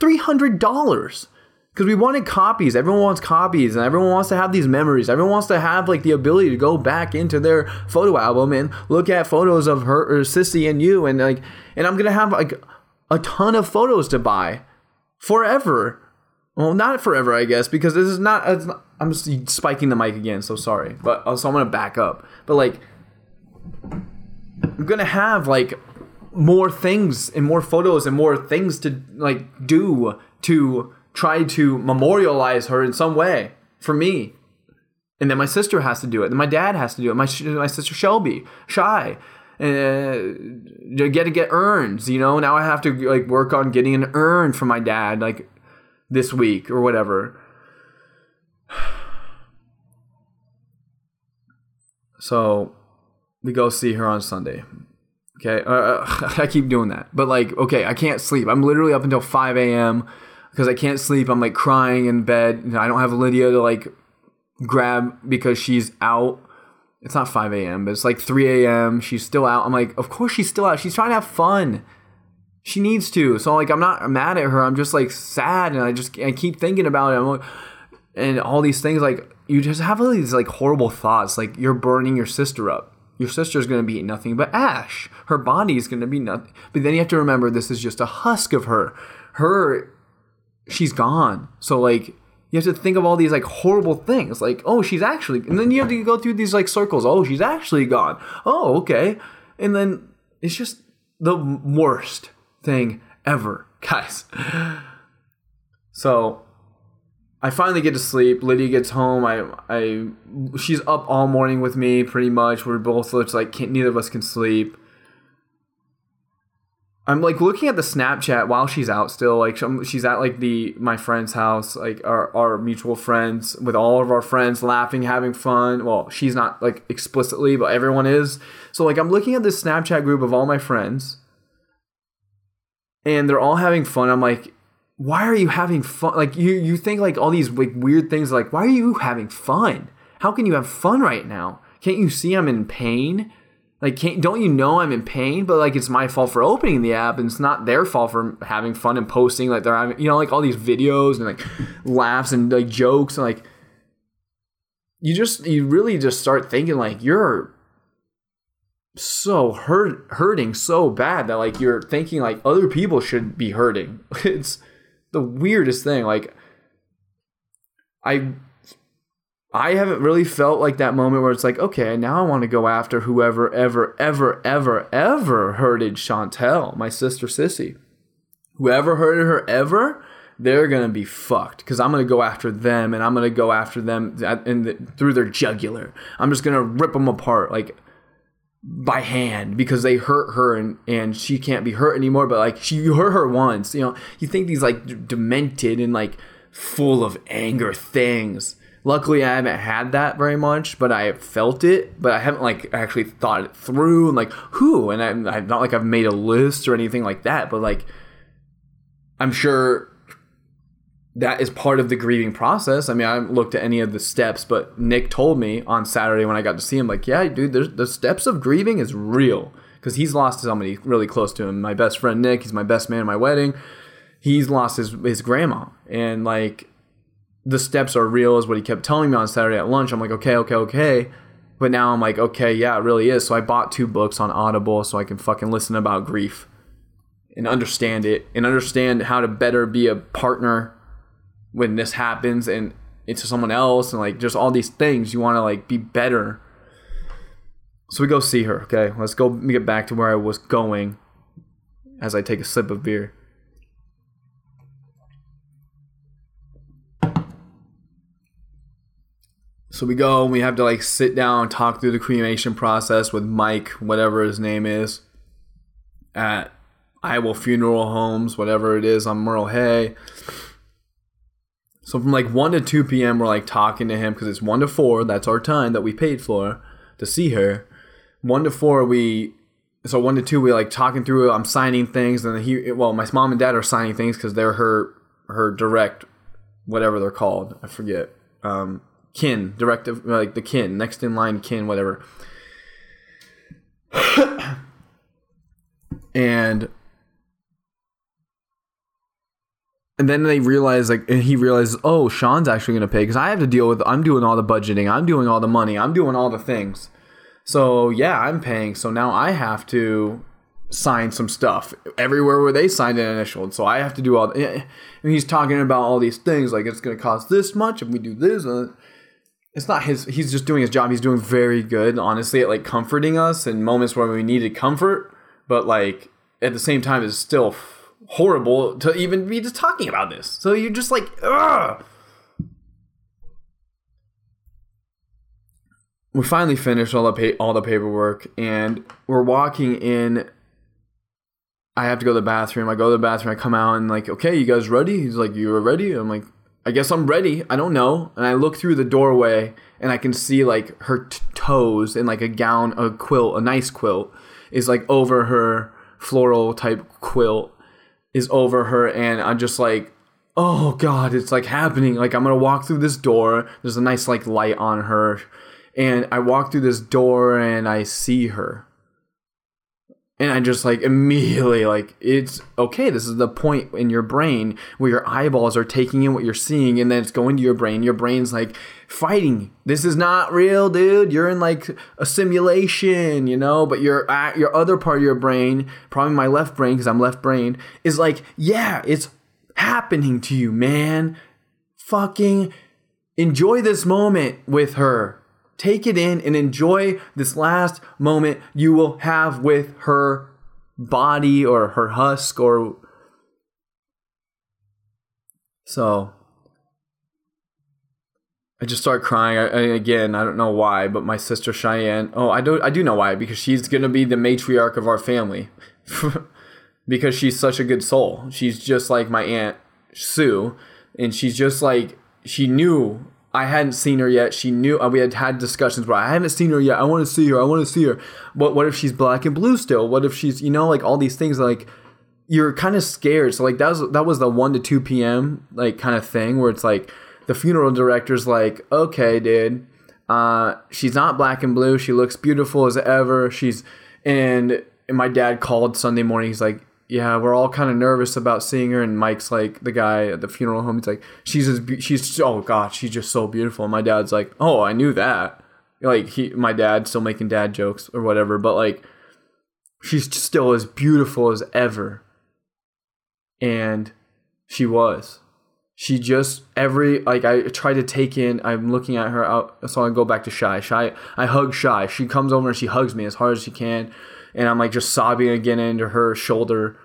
[SPEAKER 1] three hundred dollars because we wanted copies. Everyone wants copies, and everyone wants to have these memories. Everyone wants to have like the ability to go back into their photo album and look at photos of her or Sissy and you, and like, and I'm gonna have like a ton of photos to buy forever. Well, not forever, I guess, because this is not. Not I'm just spiking the mic again, so sorry. But uh, also, I'm gonna back up. But like, I'm gonna have like more things and more photos and more things to like do to try to memorialize her in some way for me. And then my sister has to do it. Then my dad has to do it. My my sister Shelby, shy, uh, get to get urns. You know, now I have to like work on getting an urn for my dad like this week or whatever. So we go see her on Sunday. Okay, uh I keep doing that, but like, okay, I can't sleep. I'm literally up until 5 a.m. because I can't sleep. I'm like crying in bed. I don't have Lydia to like grab because she's out. It's not 5 a.m., but it's like 3 a.m. She's still out. I'm like, of course she's still out. She's trying to have fun. She needs to. So like, I'm not mad at her. I'm just like sad, and I just I keep thinking about it. I'm like, and all these things like you just have all these like horrible thoughts like you're burning your sister up your sister's going to be nothing but ash her body is going to be nothing but then you have to remember this is just a husk of her her she's gone so like you have to think of all these like horrible things like oh she's actually and then you have to go through these like circles oh she's actually gone oh okay and then it's just the worst thing ever guys so I finally get to sleep. Lydia gets home. I, I, she's up all morning with me, pretty much. We're both just like neither of us can sleep. I'm like looking at the Snapchat while she's out still. Like she's at like the my friend's house, like our our mutual friends with all of our friends laughing, having fun. Well, she's not like explicitly, but everyone is. So like I'm looking at this Snapchat group of all my friends, and they're all having fun. I'm like, why are you having fun? Like you you think like all these like weird things like why are you having fun? How can you have fun right now? Can't you see I'm in pain? Like can't don't you know I'm in pain? But like it's my fault for opening the app and it's not their fault for having fun and posting like they're having you know like all these videos and like laughs and like jokes and like you just you really just start thinking like you're so hurt hurting so bad that like you're thinking like other people should be hurting. It's the weirdest thing. Like I I haven't really felt like that moment where it's like, okay, now I want to go after whoever ever, ever, ever, ever hurted Chantel, my sister Sissy. Whoever hurted her ever, they're gonna be fucked because I'm gonna go after them and I'm gonna go after them in the, through their jugular. I'm just gonna rip them apart. Like by hand because they hurt her and, and she can't be hurt anymore but like she you hurt her once you know you think these like demented and like full of anger things luckily i haven't had that very much but i felt it but i haven't like actually thought it through and like who and i'm, I'm not like i've made a list or anything like that but like i'm sure that is part of the grieving process. I mean, I haven't looked at any of the steps, but Nick told me on Saturday when I got to see him, like, yeah, dude, the steps of grieving is real because he's lost somebody really close to him. My best friend Nick, he's my best man at my wedding. He's lost his his grandma, and like the steps are real, is what he kept telling me on Saturday at lunch. I'm like, okay, okay, okay. But now I'm like, okay, yeah, it really is. So I bought two books on Audible so I can fucking listen about grief and understand it and understand how to better be a partner when this happens and into someone else and like just all these things you want to like be better so we go see her okay let's go get back to where i was going as i take a sip of beer so we go and we have to like sit down and talk through the cremation process with mike whatever his name is at iowa funeral homes whatever it is on merle hay so from like 1 to 2 p.m., we're like talking to him because it's 1 to 4. That's our time that we paid for to see her. 1 to 4, we. So 1 to 2, we like talking through it. I'm signing things. And he. Well, my mom and dad are signing things because they're her her direct, whatever they're called. I forget. Um, kin. Direct. Like the kin. Next in line kin, whatever. and and then they realize like and he realizes oh sean's actually going to pay because i have to deal with i'm doing all the budgeting i'm doing all the money i'm doing all the things so yeah i'm paying so now i have to sign some stuff everywhere where they signed an initial. And so I have to do all. Eh, eh, and he's talking about all these things like it's going to cost this much if we do this. And it's not his. He's just doing his job. He's doing very good, honestly, at like comforting us in moments where we needed comfort. But like at the same time, it's still horrible to even be just talking about this. So you're just like, ugh. We finally finished all the pa- all the paperwork, and we're walking in. I have to go to the bathroom. I go to the bathroom. I come out and like, okay, you guys ready? He's like, you are ready? I'm like, I guess I'm ready. I don't know. And I look through the doorway and I can see like her t- toes in like a gown, a quilt, a nice quilt is like over her floral type quilt is over her. And I'm just like oh god it's like happening. Like I'm gonna walk through this door. There's a nice like light on her. And I walk through this door and I see her and I just like immediately like it's okay. This is the point in your brain where your eyeballs are taking in what you're seeing, and then it's going to your brain. Your brain's like fighting. This is not real, dude. You're in like a simulation, you know. But your your other part of your brain, probably my left brain because I'm left brain, is like, yeah, it's happening to you, man. Fucking enjoy this moment with her Take it in and enjoy this last moment you will have with her body or her husk or so I just start crying. I, I, again, I don't know why, but my sister Cheyenne. Oh, I do. I do know why because she's gonna be the matriarch of our family, because she's such a good soul. She's just like my aunt Sue, and she's just like she knew I hadn't seen her yet. She knew uh, we had had discussions where I haven't seen her yet. I want to see her. I want to see her. But what if she's black and blue still? What if she's you know like all these things like you're kind of scared. So like that was that was the one to two p.m. like kind of thing where it's like the funeral director's like, okay, dude, uh, she's not black and blue. She looks beautiful as ever. She's and, and my dad called Sunday morning. He's like, yeah, we're all kind of nervous about seeing her. And Mike's like the guy at the funeral home. He's like, she's as be- she's oh god, she's just so beautiful. And my dad's like, oh, I knew that. Like he, my dad still making dad jokes or whatever, but like, she's still as beautiful as ever. And she was. She just every like I try to take in. I'm looking at her out, so I go back to shy. Shy, I hug shy. She comes over and she hugs me as hard as she can and I'm like just sobbing again into her shoulder,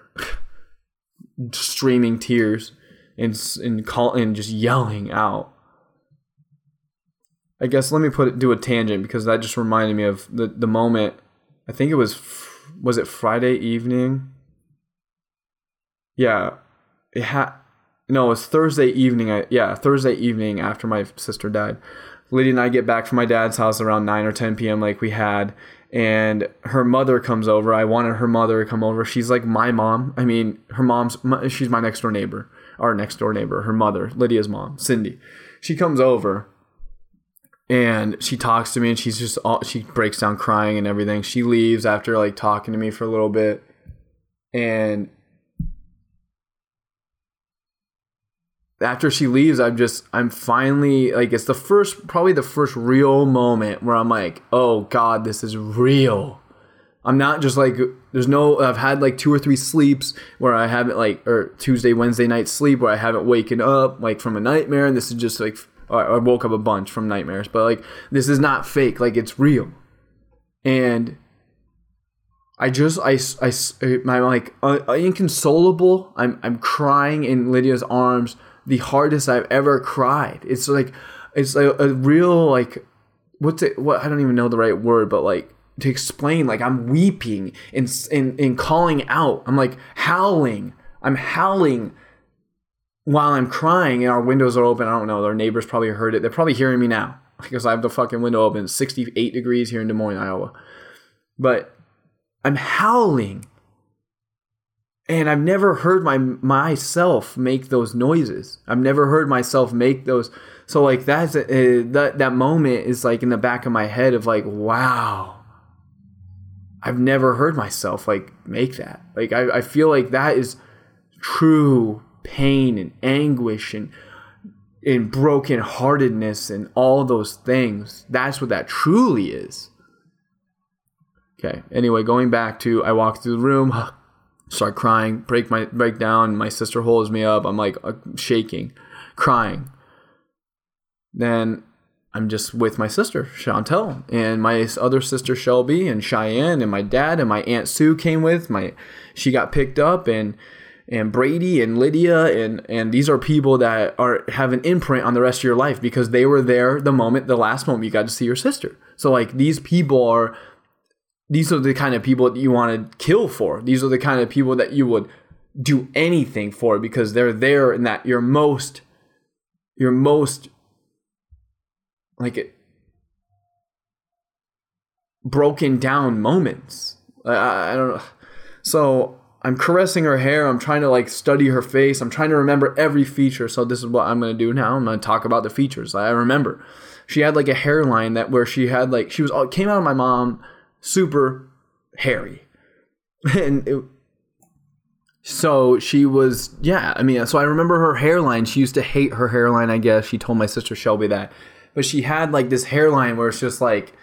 [SPEAKER 1] streaming tears, and and call and just yelling out. I guess let me put it do a tangent because that just reminded me of the the moment. I think it was was it Friday evening. Yeah, it had no, it was Thursday evening. I, yeah, Thursday evening after my sister died. Lydia and I get back from my dad's house around 9 or 10 p.m. like we had and her mother comes over. I wanted her mother to come over. She's like my mom. I mean, her mom's she's my next door neighbor, our next door neighbor, her mother, Lydia's mom, Cindy. She comes over and she talks to me and she's just all she breaks down crying and everything. She leaves after like talking to me for a little bit and after she leaves, I'm just I'm finally like it's the first probably the first real moment where I'm like, oh god, this is real. I'm not just like there's no I've had like two or three sleeps where I haven't like or Tuesday Wednesday night sleep where I haven't waken up like from a nightmare and this is just like I woke up a bunch from nightmares but like this is not fake like it's real and I just I I I'm like uh, inconsolable I'm I'm crying in Lydia's arms the hardest I've ever cried. It's like it's like a real like what's it what I don't even know the right word, but like to explain like I'm weeping and and, and calling out. I'm like howling. I'm howling while I'm crying and our windows are open. I don't know. Our neighbors probably heard it. They're probably hearing me now because I have the fucking window open. 68 degrees here in Des Moines, Iowa. But I'm howling and I've never heard my myself make those noises. I've never heard myself make those. So like that's a, uh, that that moment is like in the back of my head of like wow. I've never heard myself like make that. Like I, I feel like that is true pain and anguish and in broken heartedness and all those things. That's what that truly is. Okay. Anyway, going back to I walk through the room, start crying, break my break down. My sister holds me up. I'm like uh, shaking, crying. Then I'm just with my sister Chantel and my other sister Shelby and Cheyenne and my dad and my aunt Sue came with my. She got picked up and and Brady and Lydia and and these are people that are have an imprint on the rest of your life because they were there the moment the last moment you got to see your sister. So like these people are these are the kind of people that you want to kill for. These are the kind of people that you would do anything for because they're there in that your most your most like it, broken down moments. I, I don't know. So I'm caressing her hair. I'm trying to like study her face. I'm trying to remember every feature. So this is what I'm to do now. I'm to talk about the features. I remember she had like a hairline that where she had like she was came out of my mom super hairy, and it, so she was yeah. I mean, so I remember her hairline. She used to hate her hairline. I guess. She told my sister Shelby that, but she had like this hairline where it's just like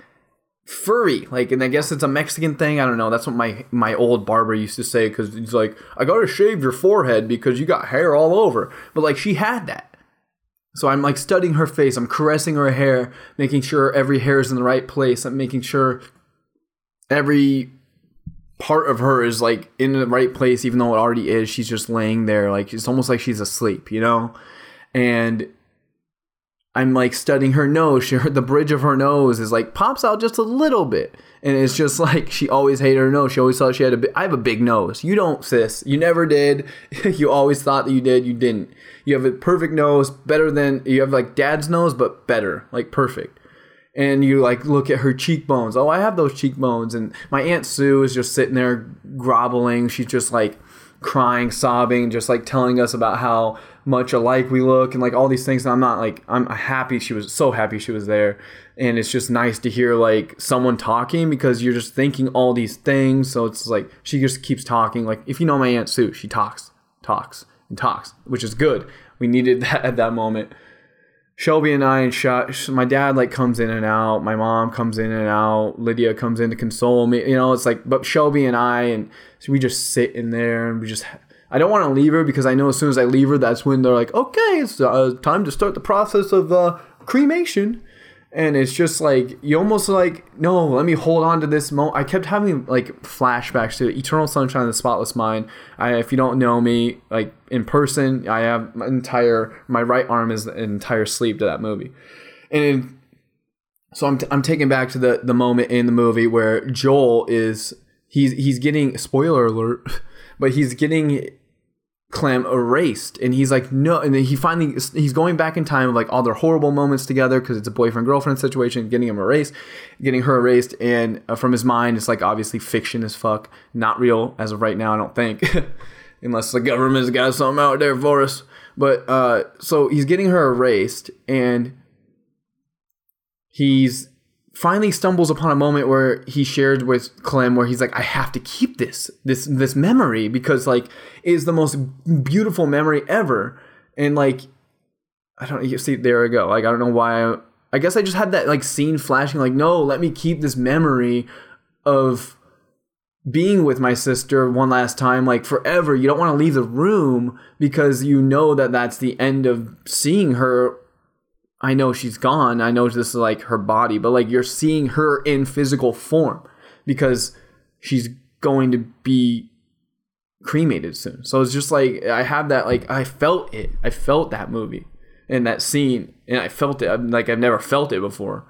[SPEAKER 1] furry. Like and i guess it's a mexican thing. I don't know. That's what my my old barber used to say because he's like i gotta shave your forehead because you got hair all over. But like she had that. So i'm like studying her face. I'm caressing her hair making sure every hair is in the right place. I'm making sure every part of her is like in the right place even though it already is she's just laying there like it's almost like she's asleep you know and I'm like studying her nose. She, the bridge of her nose is like pops out just a little bit, and it's just like she always hated her nose. She always thought she had a. Bi- I have a big nose. You don't, sis. You never did. you always thought that you did. You didn't. You have a perfect nose, better than you have like dad's nose, but better, like perfect. And you like look at her cheekbones. Oh, I have those cheekbones. And my aunt Sue is just sitting there groveling. She's just like crying, sobbing, just like telling us about how much alike we look and like all these things. And I'm not like I'm happy she was so happy she was there, and it's just nice to hear like someone talking because you're just thinking all these things. So it's like she just keeps talking. Like if you know my aunt Sue, she talks, talks, and talks, which is good. We needed that at that moment. Shelby and I and. My dad like comes in and out. My mom comes in and out. Lydia comes in to console me. You know, it's like, but Shelby and I and so we just sit in there and we just I don't want to leave her because I know as soon as I leave her, that's when they're like, okay, it's uh, time to start the process of uh, cremation. And it's just like you almost like no, let me hold on to this moment. I kept having like flashbacks to Eternal Sunshine of the Spotless Mind. I, if you don't know me, like in person, I have my entire my right arm is an entire sleeve to that movie, and so I'm, t- I'm taken back to the the moment in the movie where Joel is he's he's getting spoiler alert, but he's getting Clem erased, and he's like, no, and then he finally he's going back in time like all their horrible moments together because it's a boyfriend girlfriend situation, getting him erased, getting her erased, and uh, from his mind, it's like obviously fiction as fuck, not real as of right now, I don't think, unless the government's got something out there for us. But uh, so he's getting her erased, and he's finally stumbles upon a moment where he shared with Clem where he's like, I have to keep this, this, this memory because like it is the most beautiful memory ever. And like, I don't you see, there I go. Like, I don't know why. I, I guess I just had that like scene flashing like, no, let me keep this memory of being with my sister one last time like forever you don't want to leave the room because you know that that's the end of seeing her I know she's gone. I know this is like her body, but like you're seeing her in physical form because she's going to be cremated soon. So it's just like I have that like I felt it. I felt that movie and that scene and I felt it I'm, like I've never felt it before.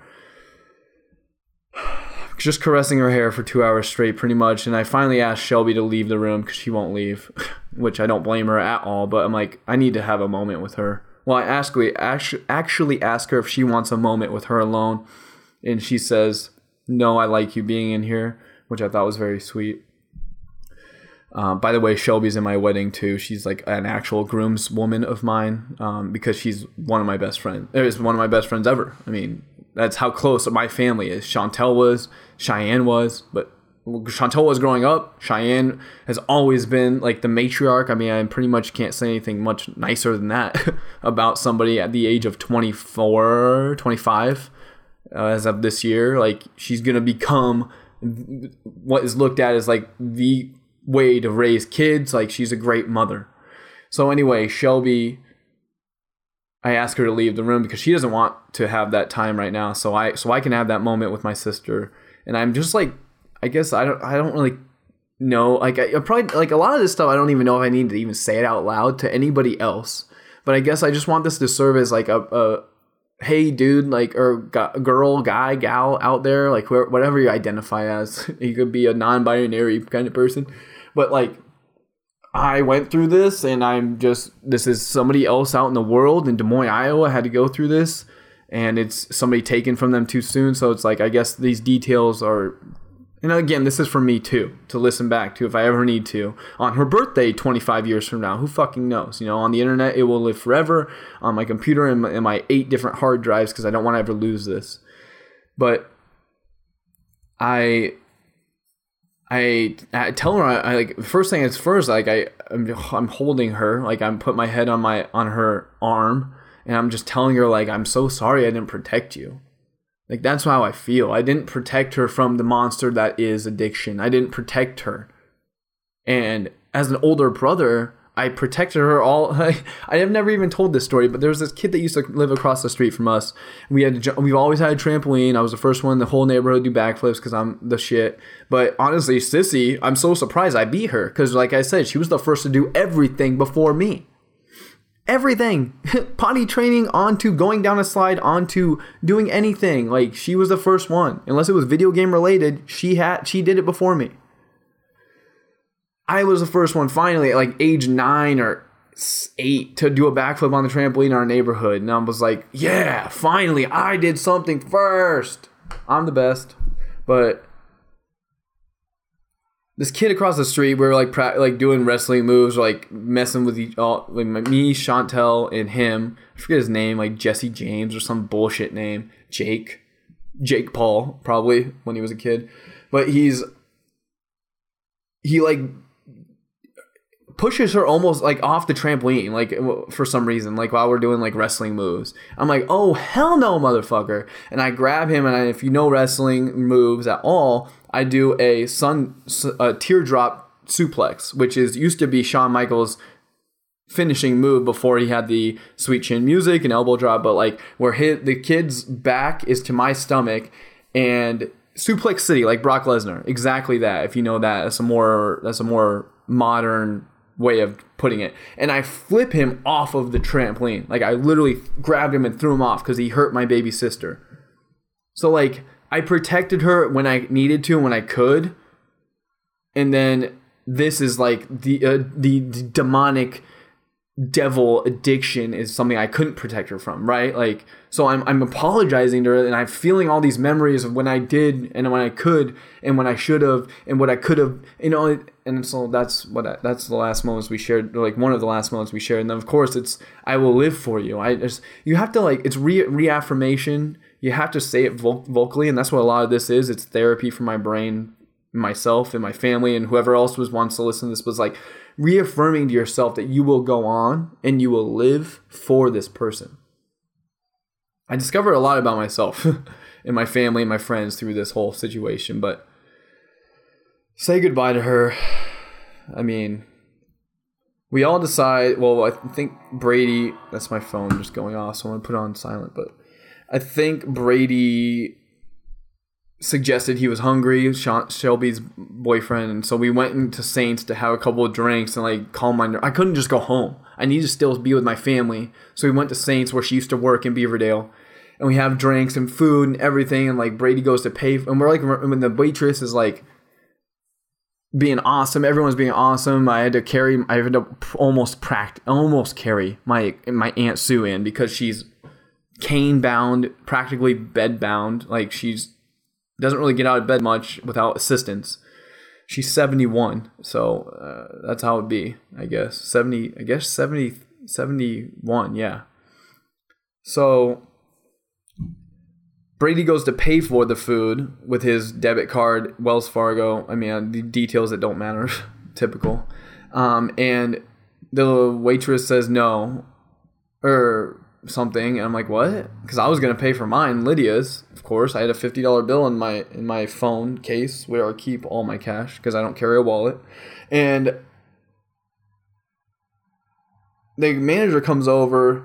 [SPEAKER 1] Just caressing her hair for 2 hours straight pretty much and I finally asked Shelby to leave the room cuz she won't leave, which I don't blame her at all, but I'm like I need to have a moment with her well, I ask we actually ask her if she wants a moment with her alone, and she says, "No, I like you being in here," which I thought was very sweet. Um, by the way, Shelby's in my wedding too. She's like an actual groomswoman of mine um, because she's one of my best friends. Is one of my best friends ever. I mean, that's how close my family is. Chantel was, Cheyenne was, but Chantel was growing up. Cheyenne has always been like the matriarch. I mean, I pretty much can't say anything much nicer than that about somebody at the age of 24, 25 uh, as of this year. Like, she's going to become what is looked at as like the way to raise kids. Like she's a great mother. So anyway, Shelby, I ask her to leave the room because she doesn't want to have that time right now. So I so I can have that moment with my sister, and I'm just like, I guess I don't I don't really know. Like I, I probably like a lot of this stuff. I don't even know if I need to even say it out loud to anybody else. But I guess I just want this to serve as like a, a hey dude like or girl guy gal out there like whatever you identify as you could be a non-binary kind of person but like i went through this and i'm just this is somebody else out in the world in des moines iowa had to go through this and it's somebody taken from them too soon so it's like i guess these details are and again, this is for me too, to listen back to if I ever need to. On her birthday, 25 years from now, who fucking knows? You know, on the internet, it will live forever. On my computer and my, and my eight different hard drives, because I don't want to ever lose this. But I, I, I tell her, I, I like first thing is first, like I, I'm, I'm holding her, like I'm put my head on my on her arm, and I'm just telling her like I'm so sorry I didn't protect you like that's how I feel. I didn't protect her from the monster that is addiction. I didn't protect her. And as an older brother, I protected her all. I, I have never even told this story, but there was this kid that used to live across the street from us. We had to, we've always had a trampoline. I was the first one in the whole neighborhood to do backflips because I'm the shit. But honestly, Sissy, I'm so surprised I beat her because, like I said, she was the first to do everything before me everything. Potty training onto going down a slide onto doing anything. Like she was the first one. Unless it was video game related she had she did it before me. I was the first one finally at like age nine or eight to do a backflip on the trampoline in our neighborhood. And i was like yeah finally i did something first. I'm the best. But this kid across the street, we were like pra- like doing wrestling moves, like messing with each, all, like me, Chantel, and him. I forget his name, like Jesse James or some bullshit name. Jake, Jake Paul, probably when he was a kid, but he's he like pushes her almost like off the trampoline, like for some reason, like while we're doing like wrestling moves. I'm like, oh hell no, motherfucker! And I grab him, and I, if you know wrestling moves at all, I do a sun a teardrop suplex, which is used to be Shawn Michaels' finishing move before he had the sweet chin music and elbow drop, but like where hit the kid's back is to my stomach and suplex city like Brock Lesnar, exactly that. If you know that, that's a more that's a more modern way of putting it. And I flip him off of the trampoline. Like I literally grabbed him and threw him off because he hurt my baby sister. So like I protected her when I needed to, when I could, and then this is like the uh, the, the demonic devil addiction is something I couldn't protect her from, right? Like, so I'm I'm apologizing to her, and I'm feeling all these memories of when I did, and when I could, and when I should have, and what I could have, you know. And so that's what I, that's the last moments we shared, like one of the last moments we shared. And then of course it's I will live for you. I just you have to like it's re reaffirmation you have to say it vo- vocally, and that's what a lot of this is. It's therapy for my brain, myself, and my family, and whoever else was wants to listen to this. Was like reaffirming to yourself that you will go on and you will live for this person. I discovered a lot about myself and my family and my friends through this whole situation, but say goodbye to her. I mean, we all decide. Well, I think Brady. That's my phone just going off, so I'm gonna put on silent. But I think Brady suggested he was hungry, Shelby's boyfriend, and so we went into Saints to have a couple of drinks and like calm my. I couldn't just go home. I needed to still be with my family, so we went to Saints where she used to work in Beaverdale, and we have drinks and food and everything. And like Brady goes to pay, and we're like when the waitress is like being awesome, everyone's being awesome. I had to carry, I had to almost practice, almost carry my my aunt Sue in because she's cane bound, practically bed bound. Like she's doesn't really get out of bed much without assistance. She's 71, so uh, that's how it'd be, I guess. 70, I guess 70, 71, yeah. So Brady goes to pay for the food with his debit card, Wells Fargo. I mean, the details that don't matter, typical. Um, and the waitress says no, or something and I'm like, "What?" Cuz I was going to pay for mine, Lydia's. Of course, I had a $50 bill in my in my phone case where I keep all my cash cuz I don't carry a wallet. And the manager comes over.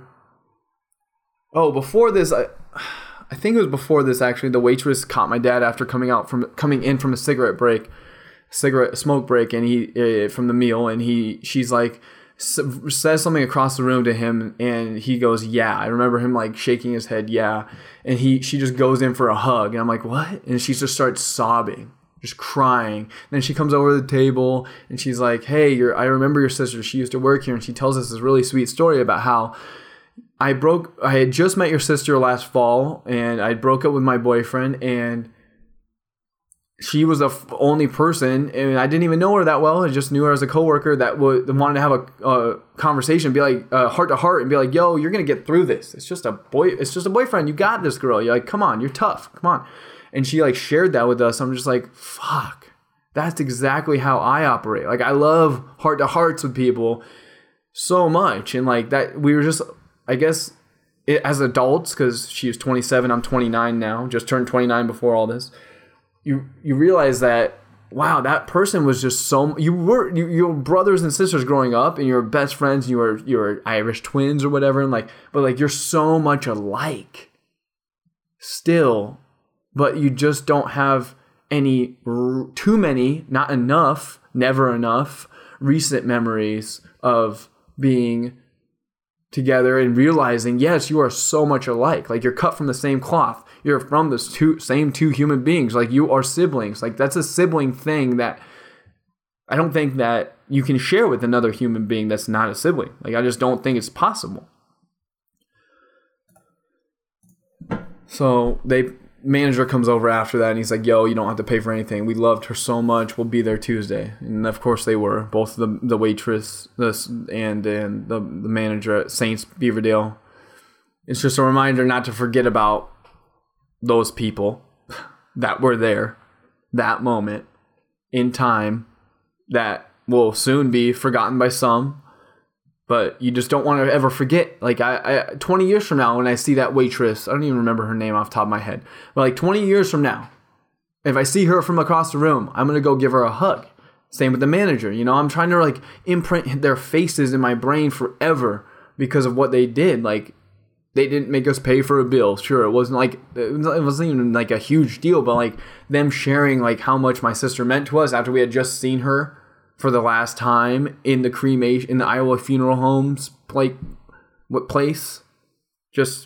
[SPEAKER 1] Oh, before this I I think it was before this actually. The waitress caught my dad after coming out from coming in from a cigarette break, cigarette smoke break, and he uh, from the meal, and he she's like says something across the room to him and he goes yeah. I remember him like shaking his head yeah. And he she just goes in for a hug and i'm like what? And she just starts sobbing just crying. And then she comes over to the table and she's like hey i remember your sister. She used to work here and she tells us this really sweet story about how I broke. I had just met your sister last fall, and I broke up with my boyfriend, and she was the only person, and I didn't even know her that well. I just knew her as a coworker that would wanted to have a, a conversation, be like uh, heart to heart, and be like, "Yo, you're gonna get through this. It's just a boy. It's just a boyfriend. You got this, girl. You're like, come on, you're tough. Come on." And she like shared that with us. I'm just like, fuck. That's exactly how I operate. Like I love heart to hearts with people so much, and like that we were just I guess it, as adults, because she was 27, I'm 29 now, just turned 29 before all this. You you realize that wow, that person was just so you were you, your brothers and sisters growing up, and your best friends, you were you were Irish twins or whatever, and like, but like you're so much alike still, but you just don't have any too many, not enough, never enough recent memories of being together and realizing, yes, you are so much alike. Like you're cut from the same cloth. You're from the two same two human beings. Like you are siblings. Like that's a sibling thing that I don't think that you can share with another human being that's not a sibling. Like I just don't think it's possible. So they manager comes over after that and he's like, "Yo, you don't have to pay for anything. We loved her so much. We'll be there Tuesday." And of course they were. Both the the waitress this and and the the manager at Saints Beaverdale. It's just a reminder not to forget about those people that were there that moment in time that will soon be forgotten by some but you just don't want to ever forget. Like I, I, 20 years from now, when I see that waitress, I don't even remember her name off top of my head, but like 20 years from now, if I see her from across the room, I'm gonna go give her a hug. Same with the manager. You know, I'm trying to like imprint their faces in my brain forever because of what they did. Like they didn't make us pay for a bill. Sure, it wasn't like it wasn't even like a huge deal, but like them sharing like how much my sister meant to us after we had just seen her for the last time in the cremation in the Iowa funeral homes like what place. Just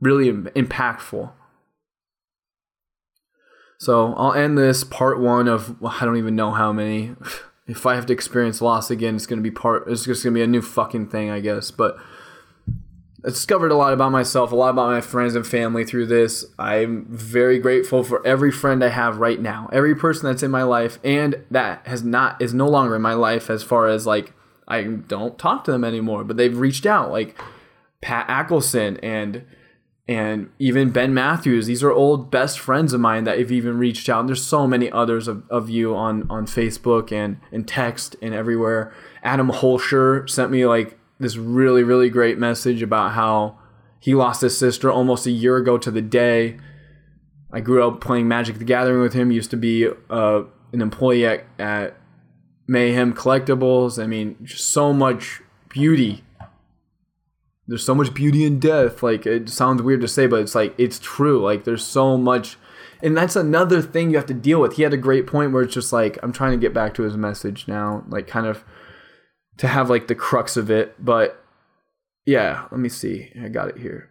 [SPEAKER 1] really impactful. So I'll end this part one of I don't even know how many. If I have to experience loss again it's gonna be part it's just gonna be a new fucking thing I guess but I discovered a lot about myself, a lot about my friends and family through this. I'm very grateful for every friend I have right now, every person that's in my life, and that has not is no longer in my life as far as like I don't talk to them anymore, but they've reached out, like Pat Ackelson and and even Ben Matthews. These are old best friends of mine that have even reached out. And there's so many others of, of you on on Facebook and and text and everywhere. Adam Holscher sent me like this really really great message about how he lost his sister almost a year ago to the day. I grew up playing Magic the Gathering with him. Used to be uh, an employee at, at Mayhem Collectibles. I mean, just so much beauty. There's so much beauty in death. Like it sounds weird to say, but it's like it's true. Like there's so much, and that's another thing you have to deal with. He had a great point where it's just like I'm trying to get back to his message now, like kind of to have like the crux of it. But yeah, let me see. I got it here.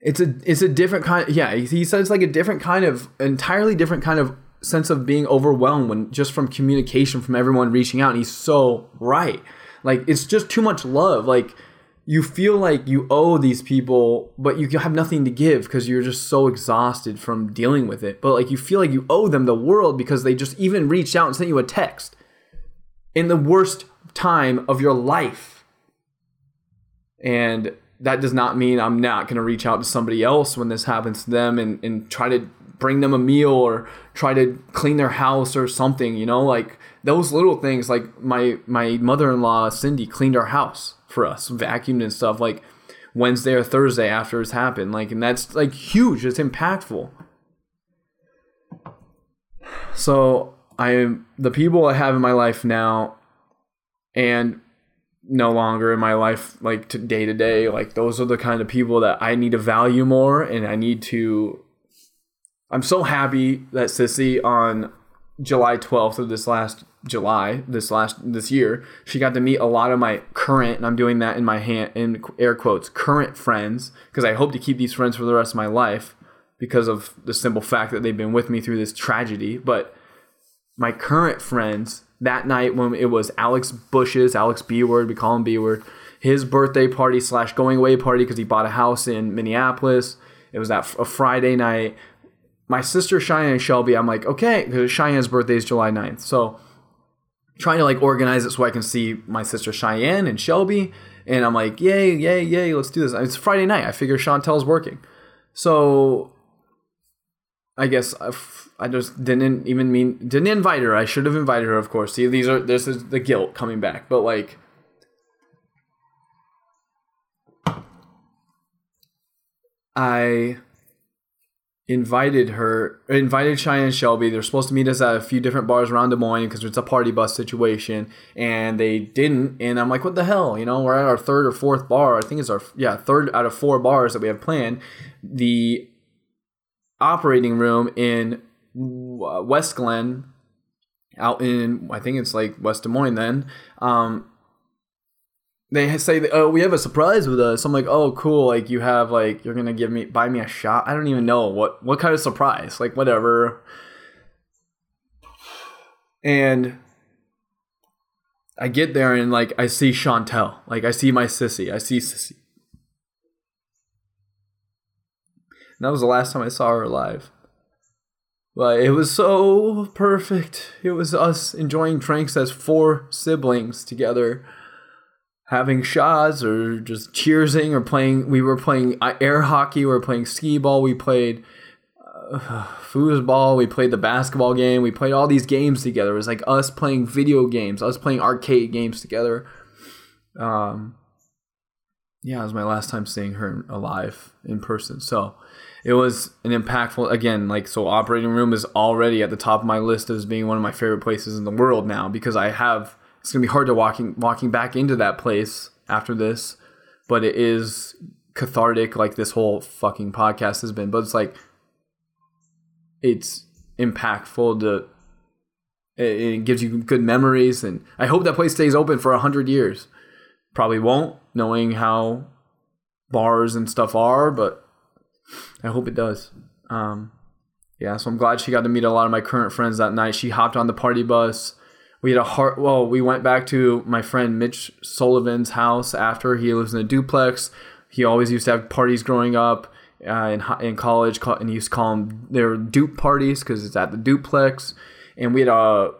[SPEAKER 1] It's a it's a different kind. Yeah, he says it's like a different kind of entirely different kind of sense of being overwhelmed when just from communication from everyone reaching out. And he's so right. Like it's just too much love. Like you feel like you owe these people, but you have nothing to give because you're just so exhausted from dealing with it. But like you feel like you owe them the world because they just even reached out and sent you a text in the worst time of your life. And that does not mean I'm not going to reach out to somebody else when this happens to them and, and try to bring them a meal or try to clean their house or something, you know, like those little things. Like my, my mother in law, Cindy, cleaned our house for us, vacuumed and stuff. Like Wednesday or Thursday after it's happened. Like, and that's like huge. It's impactful. So I am the people I have in my life now, and no longer in my life like to day to day like those are the kind of people that i need to value more and i need to i'm so happy that sissy on july 12th of this last july this last this year she got to meet a lot of my current and i'm doing that in my hand in air quotes current friends because i hope to keep these friends for the rest of my life because of the simple fact that they've been with me through this tragedy but my current friends that night when it was Alex Bush's, Alex B word, we call him B word, his birthday party slash going away party because he bought a house in Minneapolis. It was that a Friday night. My sister Cheyenne and Shelby, I'm like, okay, because Cheyenne's birthday is July 9th. So trying to like organize it so I can see my sister Cheyenne and Shelby. And I'm like, yay, yay, yay, let's do this. It's Friday night. I figure Chantel's working. So I guess uh, I just didn't even mean didn't invite her. I should have invited her, of course. See, these are this is the guilt coming back. But like I invited her invited Cheyenne and Shelby. They're supposed to meet us at a few different bars around Des Moines because it's a party bus situation. And they didn't. And I'm like, what the hell? You know, we're at our third or fourth bar. I think it's our yeah, third out of four bars that we have planned. The operating room in West Glen, out in I think it's like West Des Moines. Then um, they say, "Oh, we have a surprise with us." I'm like, "Oh, cool! Like you have like you're gonna give me buy me a shot." I don't even know what what kind of surprise. Like whatever. And I get there and like I see Chantel, like I see my sissy, I see sissy. And that was the last time I saw her live. But it was so perfect. It was us enjoying drinks as four siblings together, having shots or just cheersing or playing. We were playing air hockey. We were playing skee ball. We played uh, foosball. We played the basketball game. We played all these games together. It was like us playing video games, us playing arcade games together. Um, yeah, it was my last time seeing her alive in person. So it was an impactful again like so operating room is already at the top of my list as being one of my favorite places in the world now because i have it's gonna be hard to walking walking back into that place after this but it is cathartic like this whole fucking podcast has been but it's like it's impactful to it, gives you good memories and i hope that place stays open for a 100 years. Probably won't knowing how bars and stuff are but I hope it does. Um, yeah, so I'm glad she got to meet a lot of my current friends that night. She hopped on the party bus. We had a heart. Well, we went back to my friend Mitch Sullivan's house after he lives in a duplex. He always used to have parties growing up uh, in in college, and he used to call them their dupe parties because it's at the duplex. And we had uh,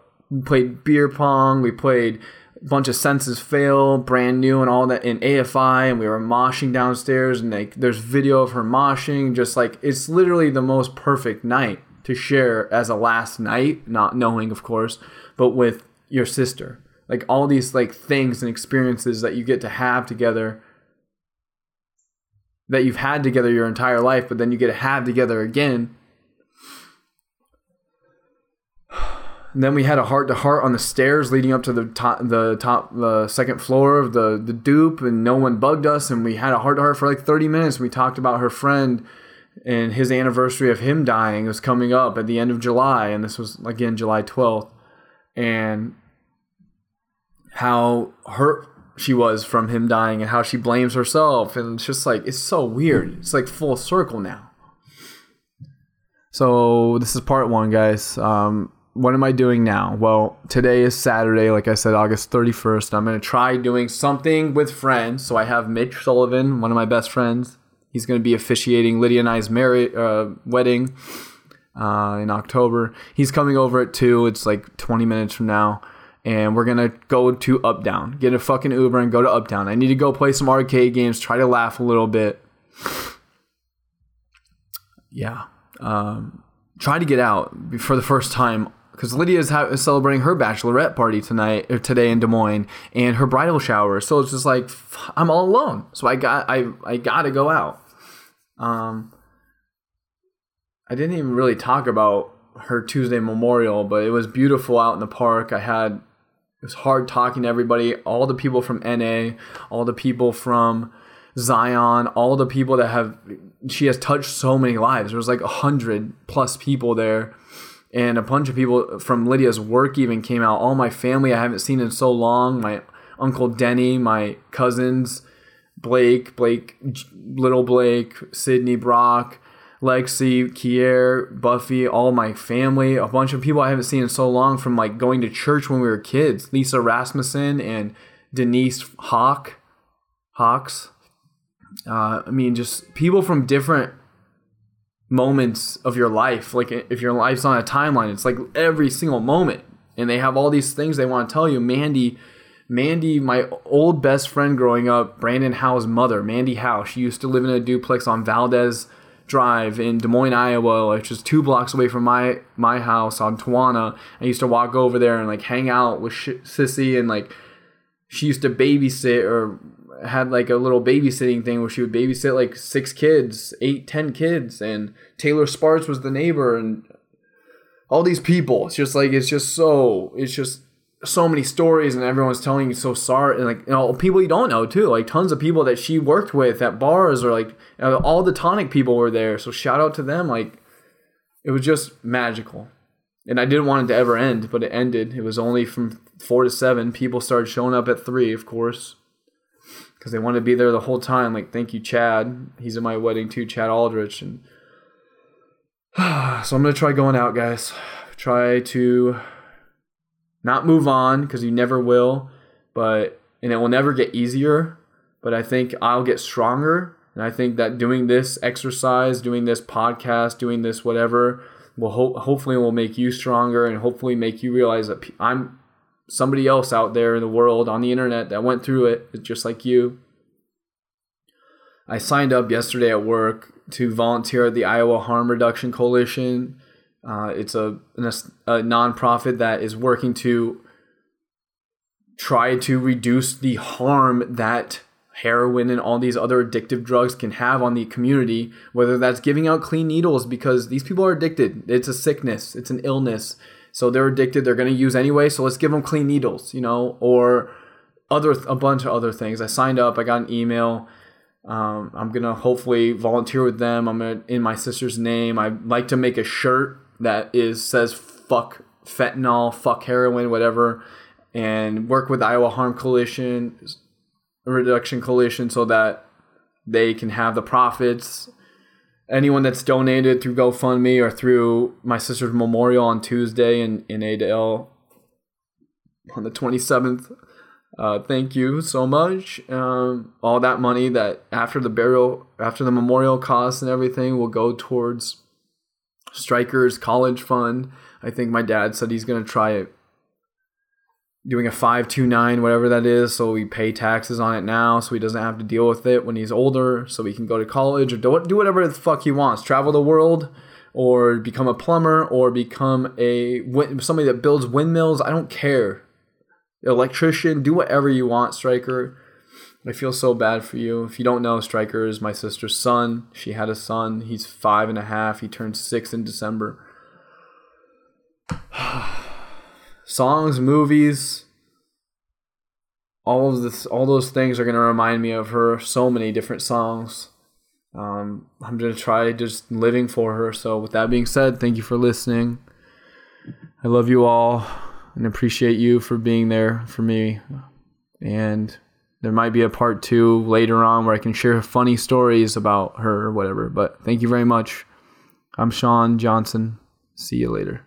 [SPEAKER 1] played beer pong. We played bunch of senses fail, brand new and all that in AFI, and we were moshing downstairs, and like there's video of her moshing, just like it's literally the most perfect night to share as a last night, not knowing of course, but with your sister. Like all these like things and experiences that you get to have together that you've had together your entire life, but then you get to have together again And then we had a heart to heart on the stairs leading up to the top, the top, the second floor of the the dupe, and no one bugged us. And we had a heart to heart for like 30 minutes. We talked about her friend and his anniversary of him dying was coming up at the end of July, and this was again July 12th, and how hurt she was from him dying and how she blames herself, and it's just like it's so weird. It's like full circle now. So this is part one, guys. Um, what am I doing now? Well, today is Saturday, like I said, August 31st. I'm going to try doing something with friends. So I have Mitch Sullivan, one of my best friends. He's going to be officiating Lydia and I's marriage uh, wedding uh, in October. He's coming over at 2. It's like 20 minutes from now. And we're going to go to Uptown, get a fucking Uber and go to Uptown. I need to go play some arcade games, try to laugh a little bit. Yeah. Um, try to get out for the first time because Lydia is ha- celebrating her bachelorette party tonight or today in Des Moines and her bridal shower. So it's just like I'm all alone. So I got I I got to go out. Um, I didn't even really talk about her Tuesday memorial, but it was beautiful out in the park. I had it was hard talking to everybody, all the people from NA, all the people from Zion, all the people that have she has touched so many lives. There was like a hundred plus people there and a bunch of people from Lydia's work even came out. All my family I haven't seen in so long. My uncle Denny, my cousins, Blake, Blake, little Blake, Sydney, Brock, Lexi, Kier, Buffy, all my family, a bunch of people I haven't seen in so long from like going to church when we were kids. Lisa Rasmussen and Denise Hawk, Hawks. Uh, I mean, just people from different moments of your life. Like if your life's on a timeline, it's like every single moment. And they have all these things they want to tell you. Mandy, Mandy, my old best friend growing up, Brandon Howe's mother, Mandy Howe, she used to live in a duplex on Valdez Drive in Des Moines, Iowa, which is two blocks away from my my house on Tawana. I used to walk over there and like hang out with Sissy and like she used to babysit or had like a little babysitting thing where she would babysit like six kids, eight, ten kids, and Taylor Sparks was the neighbor, and all these people. It's just like it's just so it's just so many stories, and everyone's telling you so sorry, and like you know people you don't know too, like tons of people that she worked with at bars, or like you know, all the tonic people were there. So shout out to them. Like it was just magical. And I didn't want it to ever end, but it ended. It was only from four to seven. People started showing up at three, of course because they want to be there the whole time. Like, thank you, Chad. He's at my wedding too, Chad Aldrich. And so I'm gonna try going out, guys. Try to not move on because you never will, but and it will never get easier. But I think I'll get stronger, and I think that doing this exercise, doing this podcast, doing this whatever will ho- hopefully will make you stronger, and hopefully make you realize that I'm somebody else out there in the world on the internet that went through it just like you. I signed up yesterday at work to volunteer at the Iowa Harm Reduction Coalition. Uh, it's a, a, a nonprofit that is working to try to reduce the harm that heroin and all these other addictive drugs can have on the community, whether that's giving out clean needles because these people are addicted. It's a sickness, it's an illness. So they're addicted. They're going to use anyway. So let's give them clean needles, you know, or other a bunch of other things. I signed up. I got an email. Um, I'm gonna hopefully volunteer with them. I'm gonna in my sister's name. I'd like to make a shirt that is says "fuck fentanyl," "fuck heroin," whatever, and work with Iowa Harm Coalition, Reduction Coalition, so that they can have the profits anyone that's donated through GoFundMe or through my sister's memorial on Tuesday in, in Adel on the 27th. Uh, thank you so much. Um, all that money that after the burial, after the memorial costs and everything will go towards Strikers College Fund. I think my dad said he's going to try it doing a 529 whatever that is so we pay taxes on it now so he doesn't have to deal with it when he's older so he can go to college or do, do whatever the fuck he wants travel the world or become a plumber or become a somebody that builds windmills i don't care electrician do whatever you want striker i feel so bad for you if you don't know striker is my sister's son she had a son he's five and a half he turned six in december songs, movies, all of this, all those things are gonna remind me of her. So many different songs. Um, I'm gonna try just living for her. So, with that being said, thank you for listening. I love you all and appreciate you for being there for me. And there might be a part two later on where I can share funny stories about her or whatever. But thank you very much. I'm Sean Johnson. See you later.